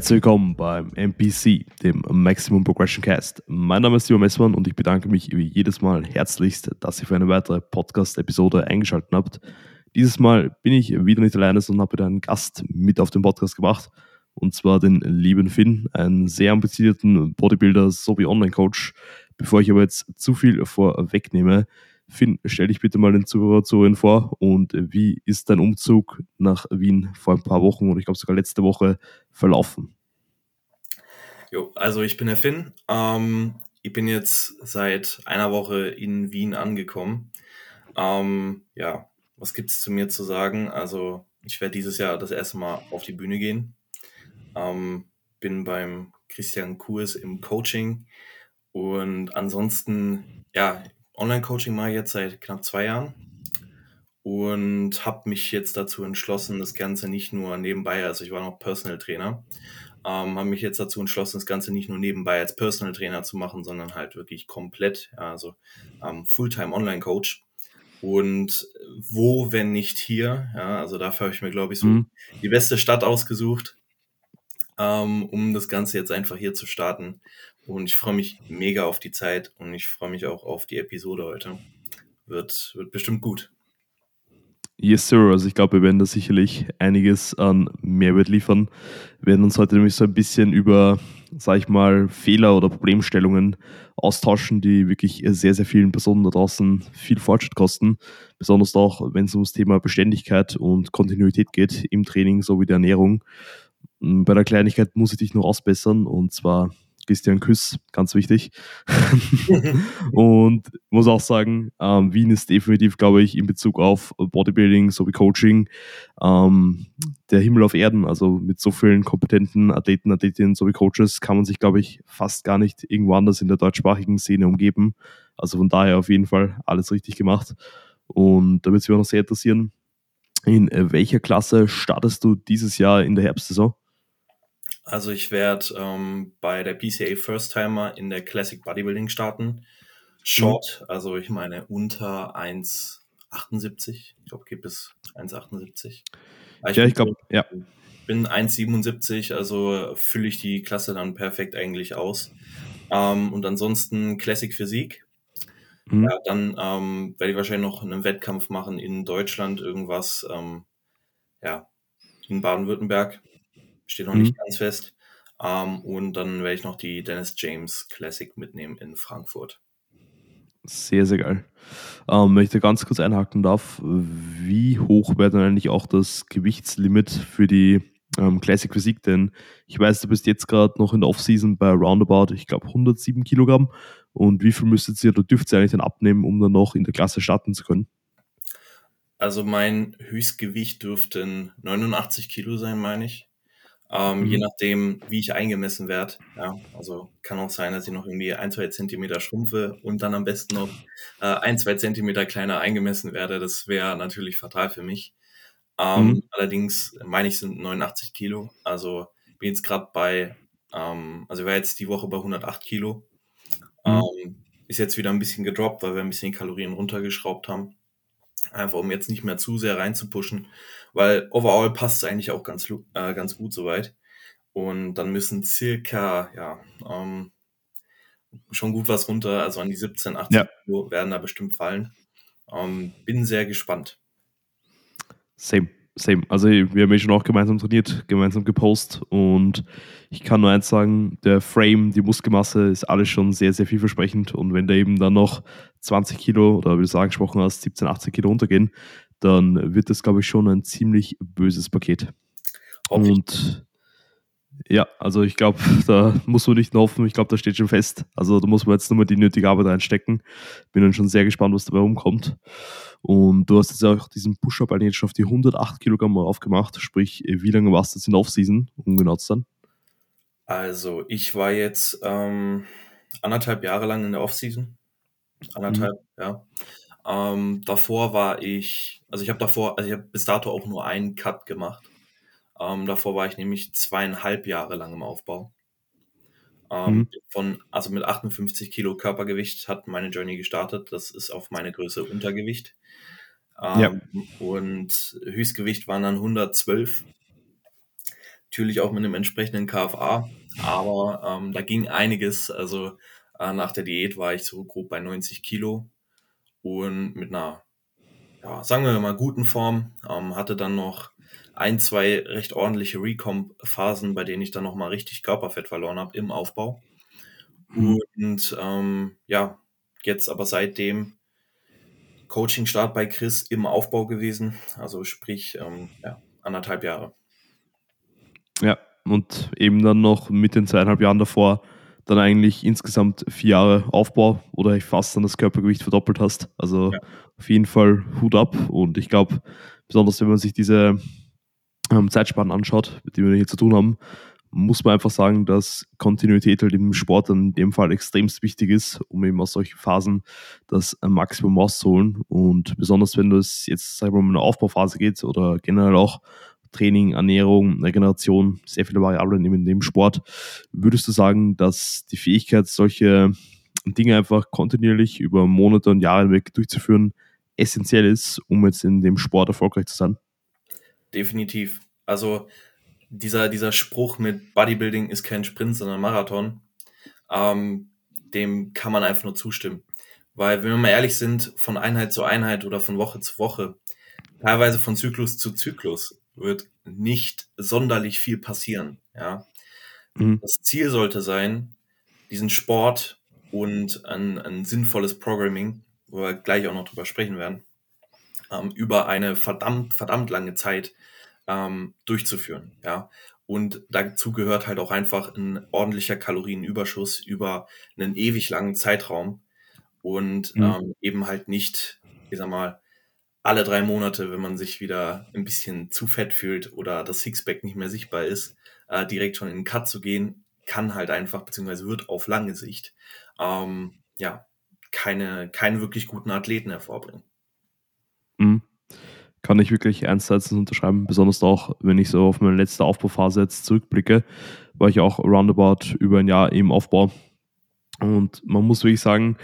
Herzlich willkommen beim MPC, dem Maximum Progression Cast. Mein Name ist Simon Messmann und ich bedanke mich wie jedes Mal herzlichst, dass ihr für eine weitere Podcast-Episode eingeschaltet habt. Dieses Mal bin ich wieder nicht alleine, sondern habe wieder einen Gast mit auf den Podcast gebracht. Und zwar den lieben Finn, einen sehr ambitionierten Bodybuilder sowie Online-Coach. Bevor ich aber jetzt zu viel vorwegnehme, Finn, stell dich bitte mal den Zuhörer zu vor und wie ist dein Umzug nach Wien vor ein paar Wochen und ich glaube sogar letzte Woche verlaufen? Jo, also ich bin der Finn. Ähm, ich bin jetzt seit einer Woche in Wien angekommen. Ähm, ja, was gibt es zu mir zu sagen? Also ich werde dieses Jahr das erste Mal auf die Bühne gehen. Ähm, bin beim Christian Kurs im Coaching und ansonsten, ja, Online-Coaching mache ich jetzt seit knapp zwei Jahren und habe mich jetzt dazu entschlossen, das Ganze nicht nur nebenbei, also ich war noch Personal Trainer, ähm, habe mich jetzt dazu entschlossen, das Ganze nicht nur nebenbei als Personal Trainer zu machen, sondern halt wirklich komplett, also ähm, Fulltime Online-Coach. Und wo, wenn nicht hier? Ja, also dafür habe ich mir, glaube ich, so mhm. die beste Stadt ausgesucht, ähm, um das Ganze jetzt einfach hier zu starten. Und ich freue mich mega auf die Zeit und ich freue mich auch auf die Episode heute. Wird, wird bestimmt gut. Yes, Sir. Also ich glaube, wir werden da sicherlich einiges an Mehrwert liefern. Wir werden uns heute nämlich so ein bisschen über, sag ich mal, Fehler oder Problemstellungen austauschen, die wirklich sehr, sehr vielen Personen da draußen viel Fortschritt kosten. Besonders auch, wenn es ums Thema Beständigkeit und Kontinuität geht im Training sowie der Ernährung. Bei der Kleinigkeit muss ich dich noch ausbessern und zwar Christian Küss, ganz wichtig. und muss auch sagen, ähm, Wien ist definitiv, glaube ich, in Bezug auf Bodybuilding sowie Coaching ähm, der Himmel auf Erden. Also mit so vielen kompetenten Athleten, Athletinnen sowie Coaches kann man sich, glaube ich, fast gar nicht irgendwo anders in der deutschsprachigen Szene umgeben. Also von daher auf jeden Fall alles richtig gemacht. Und da würde es mich auch noch sehr interessieren, in welcher Klasse startest du dieses Jahr in der Herbstsaison? Also ich werde ähm, bei der PCA First Timer in der Classic Bodybuilding starten. Short, mhm. also ich meine unter 1,78. Ich glaube, geht bis 1,78. Ich ja, ich glaube, ja. bin 1,77, also fülle ich die Klasse dann perfekt eigentlich aus. Ähm, und ansonsten Classic Physik. Mhm. Ja, dann ähm, werde ich wahrscheinlich noch einen Wettkampf machen in Deutschland, irgendwas, ähm, ja, in Baden-Württemberg steht noch mhm. nicht ganz fest. Ähm, und dann werde ich noch die Dennis James Classic mitnehmen in Frankfurt. Sehr, sehr geil. Ähm, wenn ich da ganz kurz einhaken darf, wie hoch wäre dann eigentlich auch das Gewichtslimit für die ähm, Classic Physik? Denn ich weiß, du bist jetzt gerade noch in der Offseason bei Roundabout, ich glaube 107 Kilogramm. Und wie viel müsstet ihr oder dürft ihr eigentlich dann abnehmen, um dann noch in der Klasse starten zu können? Also mein Höchstgewicht dürften 89 Kilo sein, meine ich. Ähm, mhm. Je nachdem, wie ich eingemessen werde. Ja, also kann auch sein, dass ich noch irgendwie ein, zwei Zentimeter schrumpfe und dann am besten noch äh, ein, zwei Zentimeter kleiner eingemessen werde. Das wäre natürlich fatal für mich. Ähm, mhm. Allerdings meine ich sind 89 Kilo. Also bin jetzt gerade bei, ähm, also ich war jetzt die Woche bei 108 Kilo. Mhm. Ähm, ist jetzt wieder ein bisschen gedroppt, weil wir ein bisschen Kalorien runtergeschraubt haben. Einfach um jetzt nicht mehr zu sehr reinzupushen weil overall passt es eigentlich auch ganz, äh, ganz gut soweit. Und dann müssen circa, ja, ähm, schon gut was runter, also an die 17, 18 ja. Kilo werden da bestimmt fallen. Ähm, bin sehr gespannt. Same, same. Also wir haben ja schon auch gemeinsam trainiert, gemeinsam gepostet und ich kann nur eins sagen, der Frame, die Muskelmasse ist alles schon sehr, sehr vielversprechend und wenn da eben dann noch 20 Kilo oder wie du es angesprochen hast, 17, 18 Kilo runtergehen, dann wird das, glaube ich, schon ein ziemlich böses Paket. Und ja, also ich glaube, da muss man nicht hoffen. Ich glaube, da steht schon fest. Also da muss man jetzt nur mal die nötige Arbeit reinstecken. Bin dann schon sehr gespannt, was dabei rumkommt. Und du hast jetzt auch diesen Push-Up eigentlich schon auf die 108 Kilogramm aufgemacht. Sprich, wie lange warst du jetzt in der Off-Season, um genau zu sein? Also ich war jetzt ähm, anderthalb Jahre lang in der Off-Season. Anderthalb, mhm. ja. Ähm, davor war ich, also ich habe davor, also ich habe bis dato auch nur einen Cut gemacht. Ähm, davor war ich nämlich zweieinhalb Jahre lang im Aufbau. Ähm, mhm. Von, also mit 58 Kilo Körpergewicht hat meine Journey gestartet. Das ist auf meine Größe Untergewicht. ja. Ähm, und Höchstgewicht waren dann 112. natürlich auch mit einem entsprechenden KFA, aber ähm, da ging einiges. Also äh, nach der Diät war ich so grob bei 90 Kilo und mit einer, ja, sagen wir mal, guten Form. Ähm, hatte dann noch ein, zwei recht ordentliche Recomp-Phasen, bei denen ich dann nochmal richtig Körperfett verloren habe im Aufbau. Mhm. Und ähm, ja, jetzt aber seitdem Coaching-Start bei Chris im Aufbau gewesen, also sprich ähm, ja, anderthalb Jahre. Ja, und eben dann noch mit den zweieinhalb Jahren davor dann eigentlich insgesamt vier Jahre Aufbau oder fast dann das Körpergewicht verdoppelt hast. Also ja. auf jeden Fall Hut ab und ich glaube, besonders wenn man sich diese ähm, Zeitspannen anschaut, mit denen wir hier zu tun haben, muss man einfach sagen, dass Kontinuität halt im Sport in dem Fall extremst wichtig ist, um eben aus solchen Phasen das Maximum rauszuholen. Und besonders wenn es jetzt, sagen wir mal, um eine Aufbauphase geht oder generell auch Training, Ernährung, Regeneration, sehr viele Variablen in dem Sport, würdest du sagen, dass die Fähigkeit, solche Dinge einfach kontinuierlich über Monate und Jahre hinweg durchzuführen, essentiell ist, um jetzt in dem Sport erfolgreich zu sein? Definitiv. Also dieser, dieser Spruch mit Bodybuilding ist kein Sprint, sondern Marathon, ähm, dem kann man einfach nur zustimmen. Weil, wenn wir mal ehrlich sind, von Einheit zu Einheit oder von Woche zu Woche, teilweise von Zyklus zu Zyklus, wird nicht sonderlich viel passieren. Ja? Mhm. Das Ziel sollte sein, diesen Sport und ein, ein sinnvolles Programming, wo wir gleich auch noch drüber sprechen werden, ähm, über eine verdammt, verdammt lange Zeit ähm, durchzuführen. Ja. Und dazu gehört halt auch einfach ein ordentlicher Kalorienüberschuss über einen ewig langen Zeitraum und mhm. ähm, eben halt nicht, ich sag mal, alle drei Monate, wenn man sich wieder ein bisschen zu fett fühlt oder das Sixpack nicht mehr sichtbar ist, äh, direkt schon in den Cut zu gehen, kann halt einfach, beziehungsweise wird auf lange Sicht, ähm, ja, keine, keine wirklich guten Athleten hervorbringen. Mhm kann ich wirklich ernsthaft unterschreiben. Besonders auch, wenn ich so auf meine letzte Aufbauphase jetzt zurückblicke, war ich auch roundabout über ein Jahr im Aufbau. Und man muss wirklich sagen,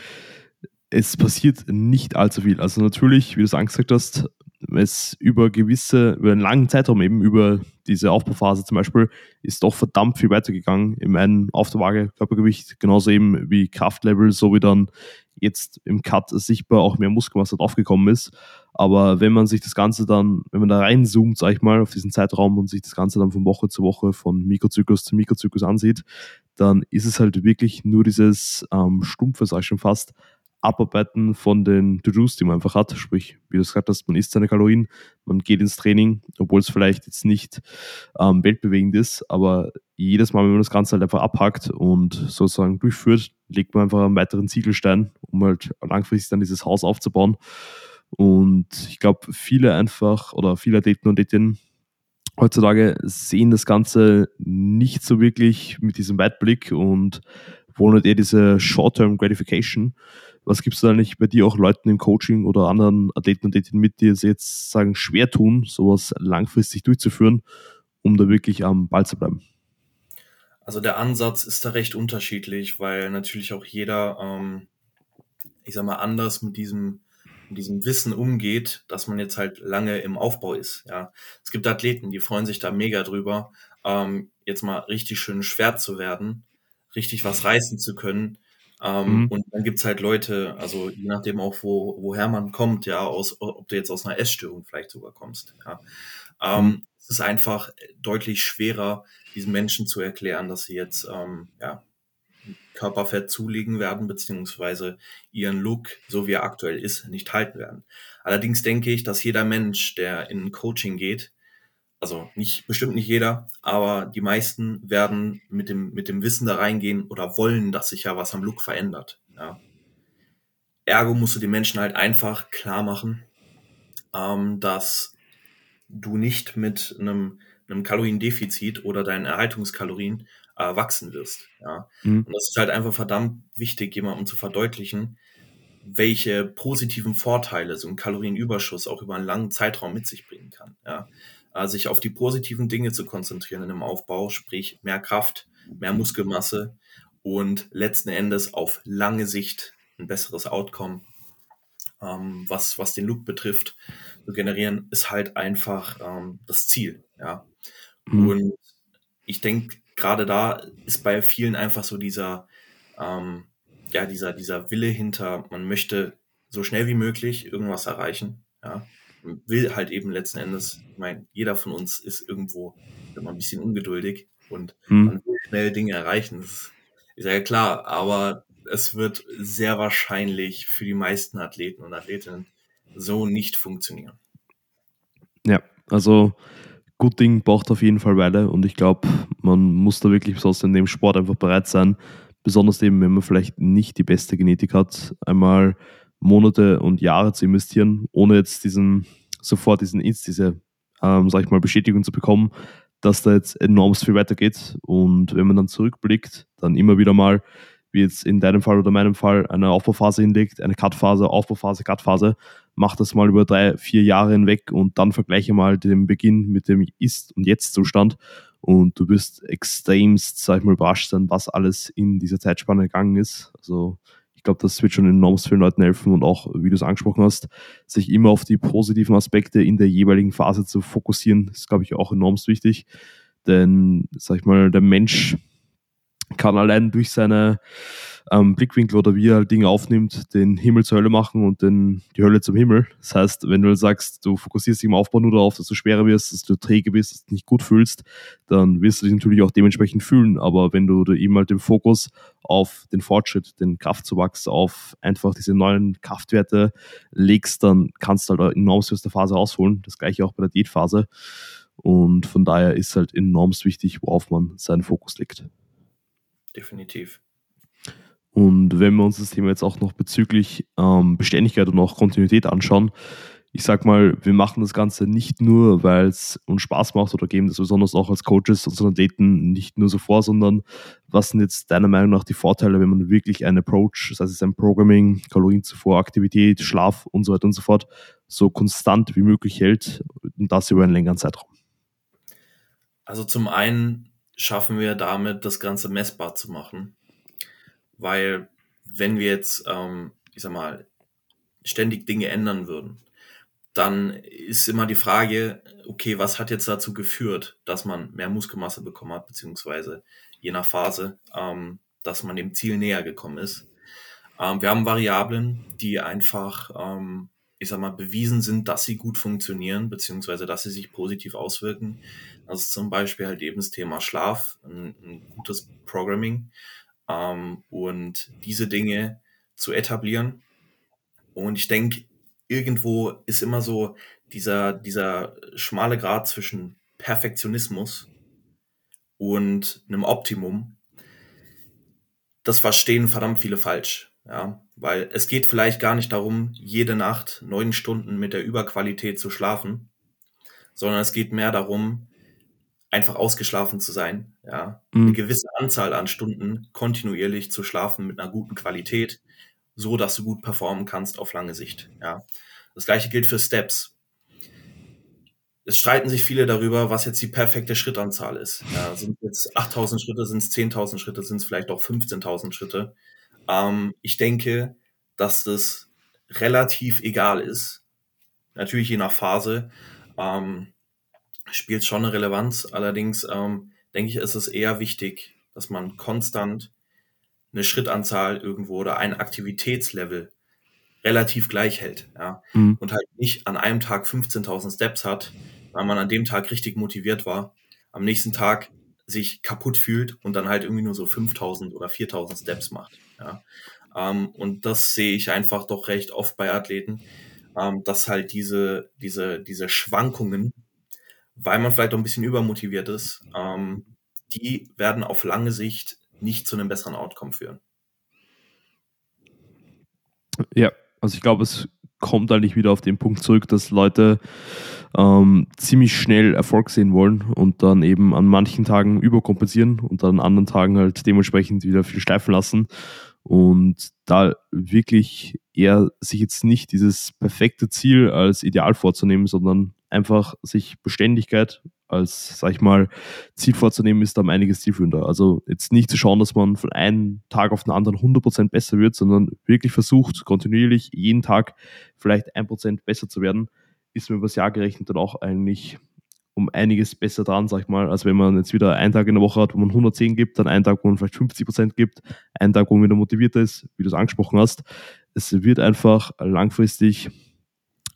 es passiert nicht allzu viel. Also natürlich, wie du es angesagt hast, es über gewisse, über einen langen Zeitraum eben, über diese Aufbauphase zum Beispiel, ist doch verdammt viel weitergegangen in meinem auf der Waage Körpergewicht, genauso eben wie Kraftlevel, so wie dann jetzt im Cut sichtbar auch mehr Muskelmasse draufgekommen ist. Aber wenn man sich das Ganze dann, wenn man da reinzoomt, sag ich mal, auf diesen Zeitraum und sich das Ganze dann von Woche zu Woche, von Mikrozyklus zu Mikrozyklus ansieht, dann ist es halt wirklich nur dieses ähm, stumpfe, sag ich schon fast, Abarbeiten von den To-Dos, die man einfach hat. Sprich, wie du es gesagt hast, man isst seine Kalorien, man geht ins Training, obwohl es vielleicht jetzt nicht ähm, weltbewegend ist, aber jedes Mal, wenn man das Ganze halt einfach abhackt und sozusagen durchführt, legt man einfach einen weiteren Ziegelstein, um halt langfristig dann dieses Haus aufzubauen. Und ich glaube, viele einfach oder viele Athleten und Athletinnen heutzutage sehen das Ganze nicht so wirklich mit diesem Weitblick und wollen halt eher diese Short-Term Gratification. Was gibt es da nicht bei dir auch Leuten im Coaching oder anderen Athleten und Athletinnen mit, die es jetzt sagen, schwer tun, sowas langfristig durchzuführen, um da wirklich am Ball zu bleiben? Also der Ansatz ist da recht unterschiedlich, weil natürlich auch jeder, ähm, ich sag mal, anders mit diesem, mit diesem Wissen umgeht, dass man jetzt halt lange im Aufbau ist. Ja, es gibt Athleten, die freuen sich da mega drüber, ähm, jetzt mal richtig schön schwer zu werden, richtig was reißen zu können ähm, mhm. Und dann gibt's halt Leute, also je nachdem auch, wo, woher man kommt, ja, aus, ob du jetzt aus einer Essstörung vielleicht sogar kommst. Ja. Ähm, mhm. Es ist einfach deutlich schwerer, diesen Menschen zu erklären, dass sie jetzt ähm, ja, Körperfett zulegen werden, beziehungsweise ihren Look, so wie er aktuell ist, nicht halten werden. Allerdings denke ich, dass jeder Mensch, der in Coaching geht, also nicht, bestimmt nicht jeder, aber die meisten werden mit dem, mit dem Wissen da reingehen oder wollen, dass sich ja was am Look verändert. Ja. Ergo musst du den Menschen halt einfach klar machen, ähm, dass du nicht mit einem, einem Kaloriendefizit oder deinen Erhaltungskalorien äh, wachsen wirst. Ja. Mhm. Und das ist halt einfach verdammt wichtig, jemandem zu verdeutlichen, welche positiven Vorteile so ein Kalorienüberschuss auch über einen langen Zeitraum mit sich bringen kann. Ja sich auf die positiven Dinge zu konzentrieren in einem Aufbau, sprich mehr Kraft, mehr Muskelmasse und letzten Endes auf lange Sicht ein besseres Outcome, ähm, was, was den Look betrifft, zu generieren, ist halt einfach ähm, das Ziel. Ja. Mhm. Und ich denke, gerade da ist bei vielen einfach so dieser, ähm, ja, dieser, dieser Wille hinter, man möchte so schnell wie möglich irgendwas erreichen. Ja. Will halt eben letzten Endes, ich meine, jeder von uns ist irgendwo immer ein bisschen ungeduldig und hm. man will schnell Dinge erreichen. Das ist, ist ja klar, aber es wird sehr wahrscheinlich für die meisten Athleten und Athletinnen so nicht funktionieren. Ja, also gut Ding braucht auf jeden Fall Weile und ich glaube, man muss da wirklich besonders in dem Sport einfach bereit sein, besonders eben, wenn man vielleicht nicht die beste Genetik hat, einmal Monate und Jahre zu investieren, ohne jetzt diesen sofort diesen diese, ähm, sag ich mal, Bestätigung zu bekommen, dass da jetzt enorm viel weitergeht. Und wenn man dann zurückblickt, dann immer wieder mal wie jetzt in deinem Fall oder meinem Fall, eine Aufbauphase hinlegt, eine Cutphase, Aufbauphase, Cutphase, mach das mal über drei, vier Jahre hinweg und dann vergleiche mal den Beginn mit dem Ist- und Jetzt-Zustand und du wirst extremst, sag ich mal, überrascht sein, was alles in dieser Zeitspanne gegangen ist. Also glaube, das wird schon enorm vielen Leuten helfen und auch, wie du es angesprochen hast, sich immer auf die positiven Aspekte in der jeweiligen Phase zu fokussieren, ist, glaube ich, auch enorm wichtig. Denn, sag ich mal, der Mensch kann allein durch seine ähm, Blickwinkel oder wie er halt Dinge aufnimmt, den Himmel zur Hölle machen und den, die Hölle zum Himmel. Das heißt, wenn du sagst, du fokussierst dich im Aufbau nur darauf, dass du schwerer wirst, dass du träge bist, dass du dich nicht gut fühlst, dann wirst du dich natürlich auch dementsprechend fühlen. Aber wenn du eben halt den Fokus auf den Fortschritt, den Kraftzuwachs, auf einfach diese neuen Kraftwerte legst, dann kannst du halt enorm aus der Phase rausholen. Das gleiche auch bei der Diätphase. Und von daher ist halt enorm wichtig, worauf man seinen Fokus legt definitiv. Und wenn wir uns das Thema jetzt auch noch bezüglich ähm, Beständigkeit und auch Kontinuität anschauen, ich sag mal, wir machen das Ganze nicht nur, weil es uns Spaß macht oder geben das besonders auch als Coaches unseren Athleten nicht nur so vor, sondern was sind jetzt deiner Meinung nach die Vorteile, wenn man wirklich einen Approach, das heißt es ein Programming, Kalorienzuvor, Aktivität, Schlaf und so weiter und so fort, so konstant wie möglich hält und das über einen längeren Zeitraum? Also zum einen schaffen wir damit, das Ganze messbar zu machen. Weil wenn wir jetzt, ähm, ich sag mal, ständig Dinge ändern würden, dann ist immer die Frage, okay, was hat jetzt dazu geführt, dass man mehr Muskelmasse bekommen hat, beziehungsweise je nach Phase, ähm, dass man dem Ziel näher gekommen ist. Ähm, wir haben Variablen, die einfach ähm, ich sag mal, bewiesen sind, dass sie gut funktionieren, beziehungsweise dass sie sich positiv auswirken. Also zum Beispiel halt eben das Thema Schlaf, ein, ein gutes Programming ähm, und diese Dinge zu etablieren. Und ich denke, irgendwo ist immer so dieser, dieser schmale Grad zwischen Perfektionismus und einem Optimum. Das verstehen verdammt viele falsch. Ja, weil es geht vielleicht gar nicht darum, jede Nacht neun Stunden mit der Überqualität zu schlafen, sondern es geht mehr darum, einfach ausgeschlafen zu sein, ja, mhm. eine gewisse Anzahl an Stunden kontinuierlich zu schlafen mit einer guten Qualität, so dass du gut performen kannst auf lange Sicht, ja. Das gleiche gilt für Steps. Es streiten sich viele darüber, was jetzt die perfekte Schrittanzahl ist. Ja, sind jetzt 8000 Schritte, sind es 10.000 Schritte, sind es vielleicht auch 15.000 Schritte. Ähm, ich denke, dass das relativ egal ist. Natürlich je nach Phase ähm, spielt schon eine Relevanz. Allerdings ähm, denke ich, ist es eher wichtig, dass man konstant eine Schrittanzahl irgendwo oder ein Aktivitätslevel relativ gleich hält. Ja? Mhm. Und halt nicht an einem Tag 15.000 Steps hat, weil man an dem Tag richtig motiviert war, am nächsten Tag sich kaputt fühlt und dann halt irgendwie nur so 5.000 oder 4.000 Steps macht. Ja. Ähm, und das sehe ich einfach doch recht oft bei Athleten, ähm, dass halt diese, diese, diese Schwankungen, weil man vielleicht auch ein bisschen übermotiviert ist, ähm, die werden auf lange Sicht nicht zu einem besseren Outcome führen. Ja, also ich glaube, es kommt eigentlich wieder auf den Punkt zurück, dass Leute ähm, ziemlich schnell Erfolg sehen wollen und dann eben an manchen Tagen überkompensieren und dann an anderen Tagen halt dementsprechend wieder viel schleifen lassen und da wirklich eher sich jetzt nicht dieses perfekte Ziel als Ideal vorzunehmen, sondern einfach sich Beständigkeit als, sag ich mal, Ziel vorzunehmen, ist da einiges zielführender. Also jetzt nicht zu schauen, dass man von einem Tag auf den anderen 100% besser wird, sondern wirklich versucht, kontinuierlich jeden Tag vielleicht 1% besser zu werden, ist mir übers Jahr gerechnet dann auch eigentlich um einiges besser dran, sag ich mal, als wenn man jetzt wieder einen Tag in der Woche hat, wo man 110 gibt, dann einen Tag, wo man vielleicht 50 Prozent gibt, einen Tag, wo man wieder motivierter ist, wie du es angesprochen hast. Es wird einfach langfristig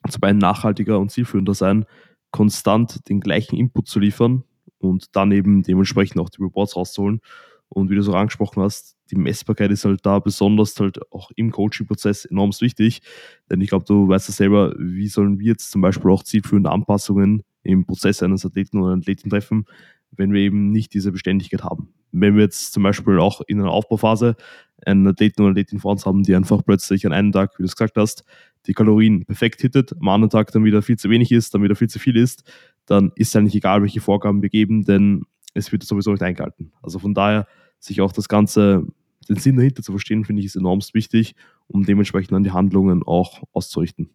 zum einen nachhaltiger und zielführender sein, konstant den gleichen Input zu liefern und dann eben dementsprechend auch die Reports rauszuholen. Und wie du so angesprochen hast, die Messbarkeit ist halt da besonders halt auch im Coaching-Prozess enorm wichtig. Denn ich glaube, du weißt ja selber, wie sollen wir jetzt zum Beispiel auch zielführende Anpassungen im Prozess eines Athleten oder Athleten treffen, wenn wir eben nicht diese Beständigkeit haben. Wenn wir jetzt zum Beispiel auch in einer Aufbauphase einen Athleten oder Athletin vor uns haben, die einfach plötzlich an einem Tag, wie du es gesagt hast, die Kalorien perfekt hittet, am anderen Tag dann wieder viel zu wenig ist, dann wieder viel zu viel ist, dann ist ja nicht egal, welche Vorgaben wir geben, denn es wird sowieso nicht eingehalten. Also von daher, sich auch das Ganze, den Sinn dahinter zu verstehen, finde ich, ist enorm wichtig, um dementsprechend an die Handlungen auch auszurichten.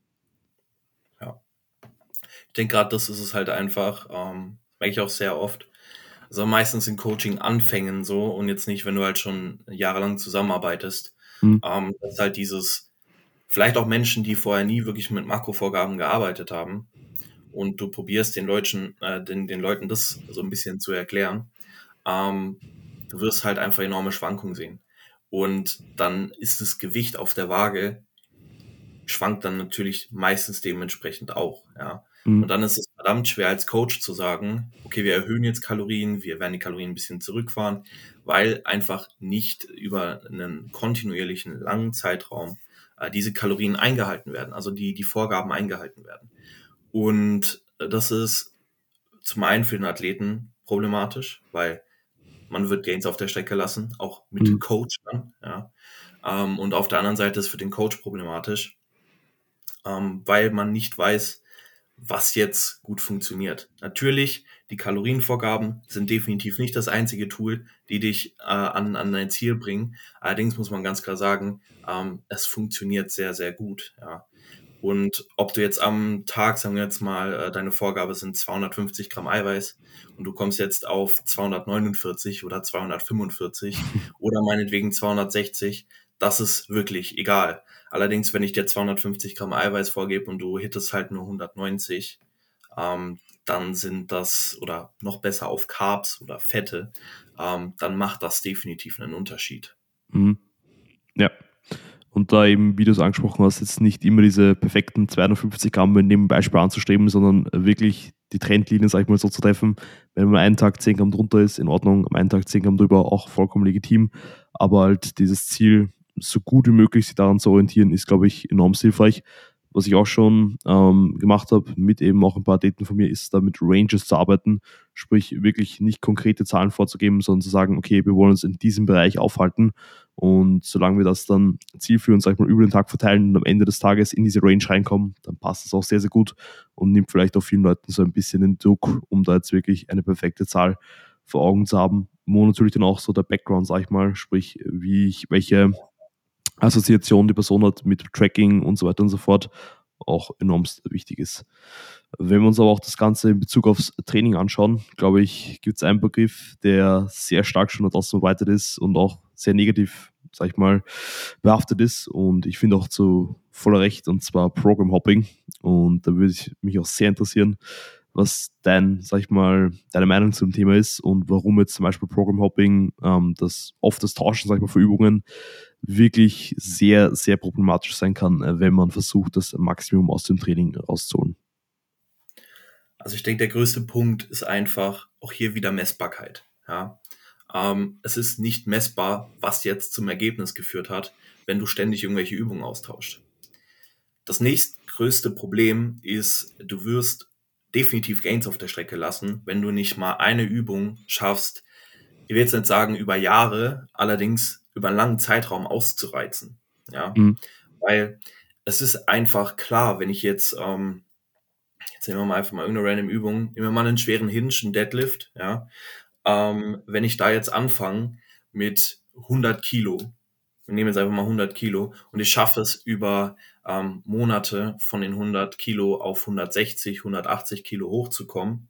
Ja. Ich denke gerade, das ist es halt einfach, ähm, merke ich auch sehr oft. Also meistens in Coaching-Anfängen so und jetzt nicht, wenn du halt schon jahrelang zusammenarbeitest. Mhm. Ähm, das ist halt dieses, vielleicht auch Menschen, die vorher nie wirklich mit Makrovorgaben gearbeitet haben, und du probierst den Leuten, äh, den, den Leuten das so ein bisschen zu erklären, ähm, du wirst halt einfach enorme Schwankungen sehen. Und dann ist das Gewicht auf der Waage schwankt dann natürlich meistens dementsprechend auch, ja. Mhm. Und dann ist es verdammt schwer als Coach zu sagen, okay, wir erhöhen jetzt Kalorien, wir werden die Kalorien ein bisschen zurückfahren, weil einfach nicht über einen kontinuierlichen langen Zeitraum äh, diese Kalorien eingehalten werden, also die, die Vorgaben eingehalten werden. Und das ist zum einen für den Athleten problematisch, weil man wird Gains auf der Strecke lassen, auch mit mhm. Coach dann, ja. Ähm, und auf der anderen Seite ist für den Coach problematisch, ähm, weil man nicht weiß, was jetzt gut funktioniert. Natürlich, die Kalorienvorgaben sind definitiv nicht das einzige Tool, die dich äh, an, an dein Ziel bringen. Allerdings muss man ganz klar sagen, ähm, es funktioniert sehr, sehr gut. Ja. Und ob du jetzt am Tag, sagen wir jetzt mal, äh, deine Vorgabe sind 250 Gramm Eiweiß und du kommst jetzt auf 249 oder 245 oder meinetwegen 260, das ist wirklich egal. Allerdings, wenn ich dir 250 Gramm Eiweiß vorgebe und du hittest halt nur 190, ähm, dann sind das, oder noch besser auf Carbs oder Fette, ähm, dann macht das definitiv einen Unterschied. Mhm. Ja, und da eben, wie du es angesprochen hast, jetzt nicht immer diese perfekten 250 Gramm in dem Beispiel anzustreben, sondern wirklich die Trendlinien, sag ich mal so, zu treffen. Wenn man einen Tag 10 Gramm drunter ist, in Ordnung, am einen Tag 10 Gramm drüber, auch vollkommen legitim. Aber halt dieses Ziel, so gut wie möglich sich daran zu orientieren, ist, glaube ich, enorm hilfreich. Was ich auch schon ähm, gemacht habe, mit eben auch ein paar Daten von mir, ist da mit Ranges zu arbeiten. Sprich, wirklich nicht konkrete Zahlen vorzugeben, sondern zu sagen, okay, wir wollen uns in diesem Bereich aufhalten. Und solange wir das dann zielführend, sag ich mal, über den Tag verteilen und am Ende des Tages in diese Range reinkommen, dann passt das auch sehr, sehr gut und nimmt vielleicht auch vielen Leuten so ein bisschen den Druck, um da jetzt wirklich eine perfekte Zahl vor Augen zu haben. Wo natürlich dann auch so der Background, sag ich mal, sprich, wie ich, welche Assoziation die Person hat mit Tracking und so weiter und so fort, auch enorm wichtig ist. Wenn wir uns aber auch das Ganze in Bezug aufs Training anschauen, glaube ich, gibt es einen Begriff, der sehr stark schon draußen verbreitet ist und auch sehr negativ, sag ich mal, behaftet ist. Und ich finde auch zu voller Recht, und zwar Program Hopping. Und da würde ich mich auch sehr interessieren, was dein, sag ich mal, deine Meinung zum Thema ist und warum jetzt zum Beispiel Program Hopping, ähm, das oft das Tauschen, sag ich mal, für Übungen wirklich sehr, sehr problematisch sein kann, äh, wenn man versucht, das Maximum aus dem Training rauszuholen. Also ich denke, der größte Punkt ist einfach auch hier wieder Messbarkeit. Ja? Ähm, es ist nicht messbar, was jetzt zum Ergebnis geführt hat, wenn du ständig irgendwelche Übungen austauscht. Das nächstgrößte Problem ist, du wirst definitiv Gains auf der Strecke lassen, wenn du nicht mal eine Übung schaffst, ich will jetzt nicht sagen über Jahre, allerdings über einen langen Zeitraum auszureizen. Ja, mhm. weil es ist einfach klar, wenn ich jetzt, ähm, jetzt nehmen wir mal einfach mal irgendeine random Übung, nehmen wir mal einen schweren Hinge, einen Deadlift, ja, ähm, wenn ich da jetzt anfange mit 100 Kilo, wir nehmen jetzt einfach mal 100 Kilo und ich schaffe es über ähm, Monate von den 100 Kilo auf 160, 180 Kilo hochzukommen,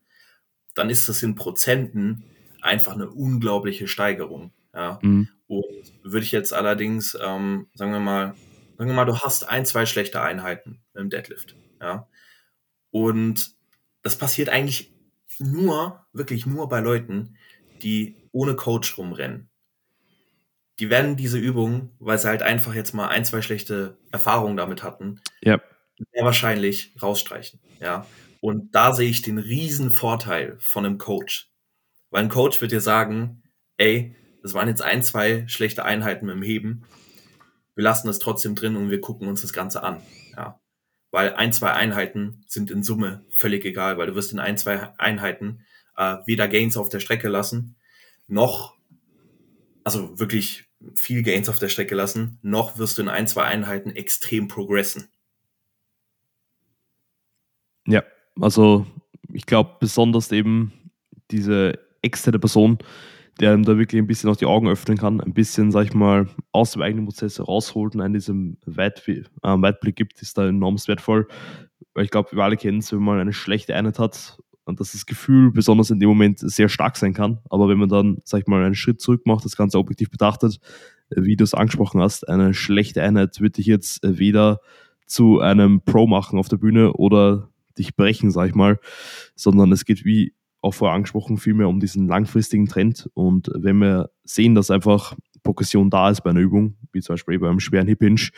dann ist das in Prozenten einfach eine unglaubliche Steigerung. Ja. Mhm. Und würde ich jetzt allerdings, ähm, sagen wir mal, sagen wir mal, du hast ein, zwei schlechte Einheiten im Deadlift. Ja. Und das passiert eigentlich nur, wirklich nur bei Leuten, die ohne Coach rumrennen. Die werden diese Übung, weil sie halt einfach jetzt mal ein, zwei schlechte Erfahrungen damit hatten, Ja. sehr wahrscheinlich rausstreichen. Ja. Und da sehe ich den riesen Vorteil von einem Coach. Weil ein Coach wird dir sagen, ey, das waren jetzt ein, zwei schlechte Einheiten mit dem Heben. Wir lassen das trotzdem drin und wir gucken uns das Ganze an. Ja. Weil ein, zwei Einheiten sind in Summe völlig egal, weil du wirst in ein, zwei Einheiten äh, weder Gains auf der Strecke lassen, noch, also wirklich viel Gains auf der Strecke lassen, noch wirst du in ein, zwei Einheiten extrem progressen. Ja, also ich glaube besonders eben diese externe Person, der ihm da wirklich ein bisschen auch die Augen öffnen kann, ein bisschen, sag ich mal, aus dem eigenen Prozess rausholt und einen diesem Weit äh, Weitblick gibt, ist da enorm wertvoll. Weil ich glaube, wir alle kennen es, wenn man eine schlechte Einheit hat und dass das Gefühl besonders in dem Moment sehr stark sein kann. Aber wenn man dann, sag ich mal, einen Schritt zurück macht, das Ganze objektiv betrachtet, äh, wie du es angesprochen hast, eine schlechte Einheit würde dich jetzt äh, weder zu einem Pro machen auf der Bühne oder dich brechen, sag ich mal, sondern es geht wie auch vorher angesprochen, vielmehr um diesen langfristigen Trend. Und wenn wir sehen, dass einfach Progression da ist bei einer Übung, wie zum Beispiel beim schweren Hip Hinge,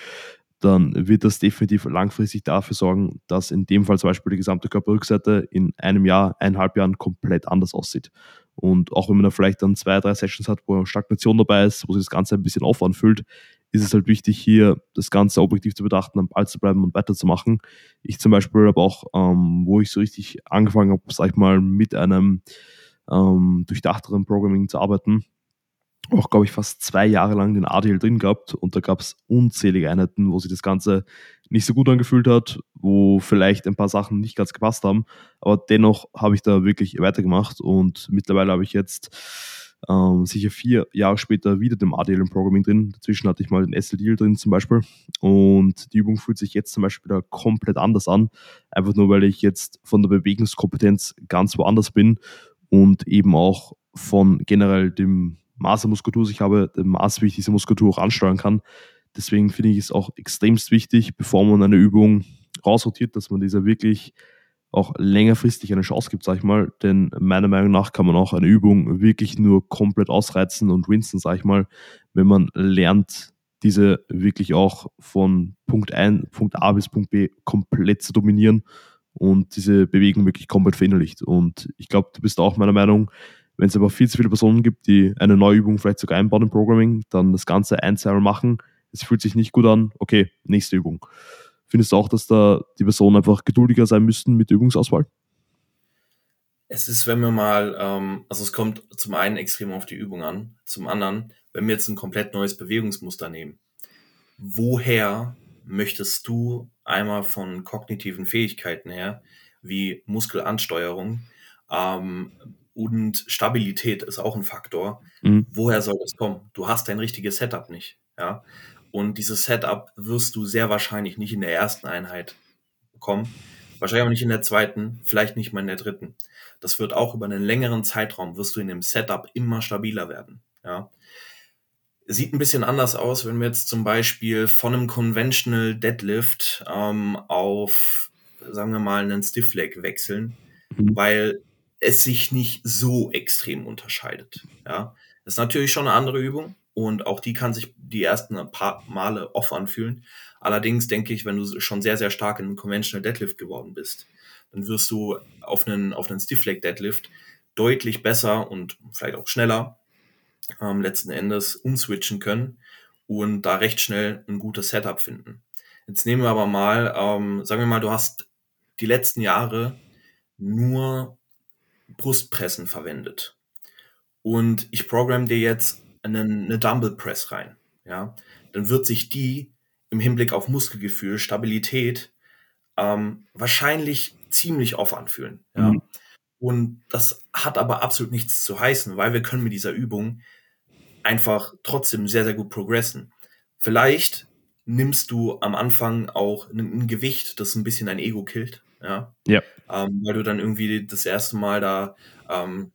dann wird das definitiv langfristig dafür sorgen, dass in dem Fall zum Beispiel die gesamte Körperrückseite in einem Jahr, eineinhalb Jahren komplett anders aussieht. Und auch wenn man da vielleicht dann zwei, drei Sessions hat, wo Stagnation dabei ist, wo sich das Ganze ein bisschen Aufwand fühlt, ist es halt wichtig, hier das Ganze objektiv zu betrachten, am Ball zu bleiben und weiterzumachen. Ich zum Beispiel habe auch, ähm, wo ich so richtig angefangen habe, sag ich mal, mit einem ähm, durchdachteren Programming zu arbeiten, auch, glaube ich, fast zwei Jahre lang den ADL drin gehabt. Und da gab es unzählige Einheiten, wo sich das Ganze nicht so gut angefühlt hat, wo vielleicht ein paar Sachen nicht ganz gepasst haben, aber dennoch habe ich da wirklich weitergemacht. Und mittlerweile habe ich jetzt ähm, sicher vier Jahre später wieder dem ADL im Programming drin. Dazwischen hatte ich mal den SLDL drin zum Beispiel. Und die Übung fühlt sich jetzt zum Beispiel wieder komplett anders an, einfach nur weil ich jetzt von der Bewegungskompetenz ganz woanders bin und eben auch von generell dem Maß der Muskulatur, ich habe dem Maß, wie ich diese Muskulatur auch ansteuern kann. Deswegen finde ich es auch extremst wichtig, bevor man eine Übung rausrotiert, dass man dieser wirklich auch längerfristig eine Chance gibt, sag ich mal. Denn meiner Meinung nach kann man auch eine Übung wirklich nur komplett ausreizen und winsten, sag ich mal, wenn man lernt, diese wirklich auch von Punkt, ein, Punkt A bis Punkt B komplett zu dominieren und diese Bewegung wirklich komplett verinnerlicht. Und ich glaube, du bist auch meiner Meinung, wenn es aber viel zu viele Personen gibt, die eine neue Übung vielleicht sogar einbauen im Programming, dann das Ganze ein, zweimal machen, es fühlt sich nicht gut an, okay, nächste Übung. Findest du auch, dass da die Personen einfach geduldiger sein müssten mit Übungsauswahl? Es ist, wenn wir mal, ähm, also es kommt zum einen extrem auf die Übung an, zum anderen, wenn wir jetzt ein komplett neues Bewegungsmuster nehmen, woher möchtest du einmal von kognitiven Fähigkeiten her, wie Muskelansteuerung, ähm, und Stabilität ist auch ein Faktor. Mhm. Woher soll das kommen? Du hast dein richtiges Setup nicht. Ja? Und dieses Setup wirst du sehr wahrscheinlich nicht in der ersten Einheit bekommen. Wahrscheinlich auch nicht in der zweiten, vielleicht nicht mal in der dritten. Das wird auch über einen längeren Zeitraum, wirst du in dem Setup immer stabiler werden. Ja? Sieht ein bisschen anders aus, wenn wir jetzt zum Beispiel von einem Conventional Deadlift ähm, auf, sagen wir mal, einen Stiff Leg wechseln, mhm. weil es sich nicht so extrem unterscheidet. Ja, das ist natürlich schon eine andere Übung und auch die kann sich die ersten paar Male off anfühlen. Allerdings denke ich, wenn du schon sehr, sehr stark in Conventional Deadlift geworden bist, dann wirst du auf einen, auf einen Stiff Leg Deadlift deutlich besser und vielleicht auch schneller ähm, letzten Endes umswitchen können und da recht schnell ein gutes Setup finden. Jetzt nehmen wir aber mal, ähm, sagen wir mal, du hast die letzten Jahre nur Brustpressen verwendet. Und ich programme dir jetzt eine, eine Dumbbell Press rein. Ja, dann wird sich die im Hinblick auf Muskelgefühl, Stabilität ähm, wahrscheinlich ziemlich off anfühlen. Ja? Mhm. Und das hat aber absolut nichts zu heißen, weil wir können mit dieser Übung einfach trotzdem sehr, sehr gut progressen. Vielleicht nimmst du am Anfang auch ein, ein Gewicht, das ein bisschen dein Ego killt. Ja. ja. Ähm, weil du dann irgendwie das erste Mal da ähm,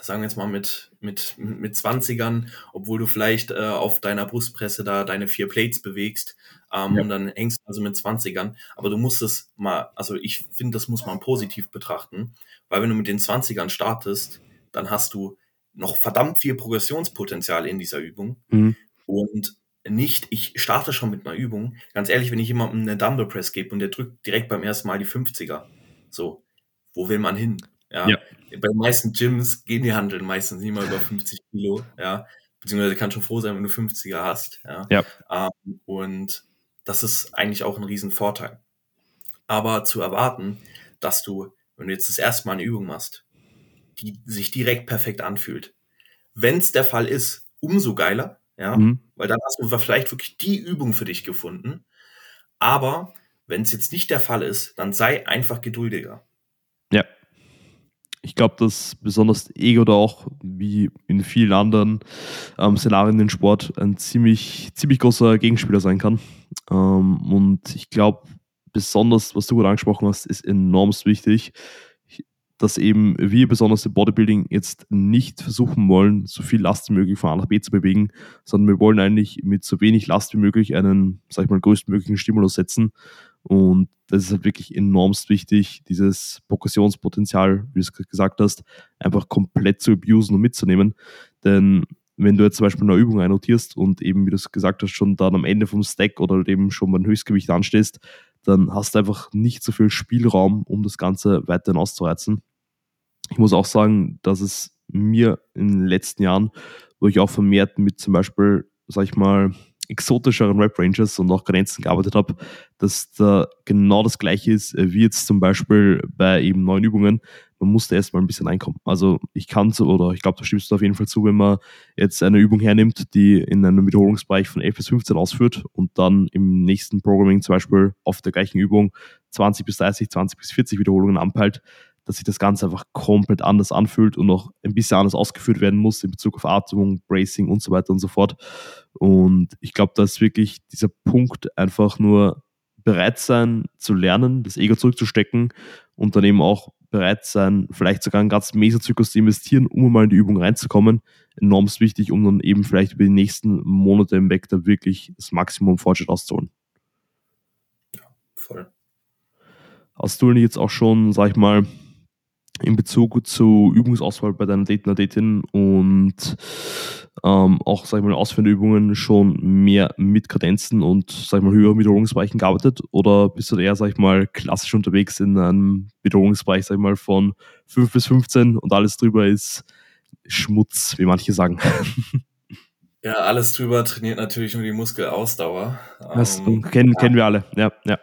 sagen wir jetzt mal mit, mit, mit 20ern, obwohl du vielleicht äh, auf deiner Brustpresse da deine vier Plates bewegst ähm, ja. und dann hängst du also mit 20ern. Aber du musst es mal, also ich finde, das muss man positiv betrachten, weil wenn du mit den 20ern startest, dann hast du noch verdammt viel Progressionspotenzial in dieser Übung. Mhm. Und nicht, ich starte schon mit einer Übung. Ganz ehrlich, wenn ich jemandem eine Dumbbell Press gebe und der drückt direkt beim ersten Mal die 50er, so, wo will man hin? Ja. ja. Bei den meisten Gyms gehen die Handeln meistens nicht mal über 50 Kilo, ja. Beziehungsweise kann schon froh sein, wenn du 50er hast, ja. ja. Ähm, und das ist eigentlich auch ein Riesenvorteil. Aber zu erwarten, dass du, wenn du jetzt das erste Mal eine Übung machst, die sich direkt perfekt anfühlt. Wenn es der Fall ist, umso geiler, ja, mhm. weil dann hast du vielleicht wirklich die Übung für dich gefunden. Aber wenn es jetzt nicht der Fall ist, dann sei einfach geduldiger. Ja. Ich glaube, dass besonders Ego da auch, wie in vielen anderen ähm, Szenarien im Sport, ein ziemlich, ziemlich großer Gegenspieler sein kann. Ähm, und ich glaube, besonders, was du gerade angesprochen hast, ist enorm wichtig, dass eben wir besonders im Bodybuilding jetzt nicht versuchen wollen, so viel Last wie möglich von A nach B zu bewegen, sondern wir wollen eigentlich mit so wenig Last wie möglich einen, sag ich mal, größtmöglichen Stimulus setzen. Und das ist halt wirklich enormst wichtig, dieses Progressionspotenzial, wie du es gesagt hast, einfach komplett zu abusen und mitzunehmen. Denn wenn du jetzt zum Beispiel eine Übung einnotierst und eben, wie du es gesagt hast, schon dann am Ende vom Stack oder eben schon beim Höchstgewicht anstehst, dann hast du einfach nicht so viel Spielraum, um das Ganze weiterhin auszureizen. Ich muss auch sagen, dass es mir in den letzten Jahren, wo ich auch vermehrt mit zum Beispiel, sag ich mal, exotischeren Rap-Ranges und auch Grenzen gearbeitet habe, dass da genau das gleiche ist, äh, wie jetzt zum Beispiel bei eben neuen Übungen. Man musste erstmal ein bisschen reinkommen. Also ich kann oder ich glaube, da stimmst du auf jeden Fall zu, wenn man jetzt eine Übung hernimmt, die in einem Wiederholungsbereich von 11 bis 15 ausführt und dann im nächsten Programming zum Beispiel auf der gleichen Übung 20 bis 30, 20 bis 40 Wiederholungen anpeilt, dass sich das Ganze einfach komplett anders anfühlt und noch ein bisschen anders ausgeführt werden muss in Bezug auf Atmung, Bracing und so weiter und so fort. Und ich glaube, da ist wirklich dieser Punkt einfach nur bereit sein zu lernen, das Ego zurückzustecken und dann eben auch bereit sein, vielleicht sogar einen ganzen Mesozyklus zu investieren, um mal in die Übung reinzukommen. Enorm wichtig, um dann eben vielleicht über die nächsten Monate im Weg da wirklich das Maximum Fortschritt auszuholen. Ja, voll. Hast du jetzt auch schon, sag ich mal, in Bezug zu Übungsauswahl bei deiner Daten, Datin und ähm, auch, sag ich mal, ausführende Übungen schon mehr mit Kadenzen und, sag ich mal, höheren Wiederholungsbereichen gearbeitet? Oder bist du eher, sag ich mal, klassisch unterwegs in einem Wiederholungsbereich, sag ich mal, von 5 bis 15 und alles drüber ist Schmutz, wie manche sagen? Ja, alles drüber trainiert natürlich nur die Muskelausdauer. Das ähm, kennen, ja. kennen wir alle, ja. ja.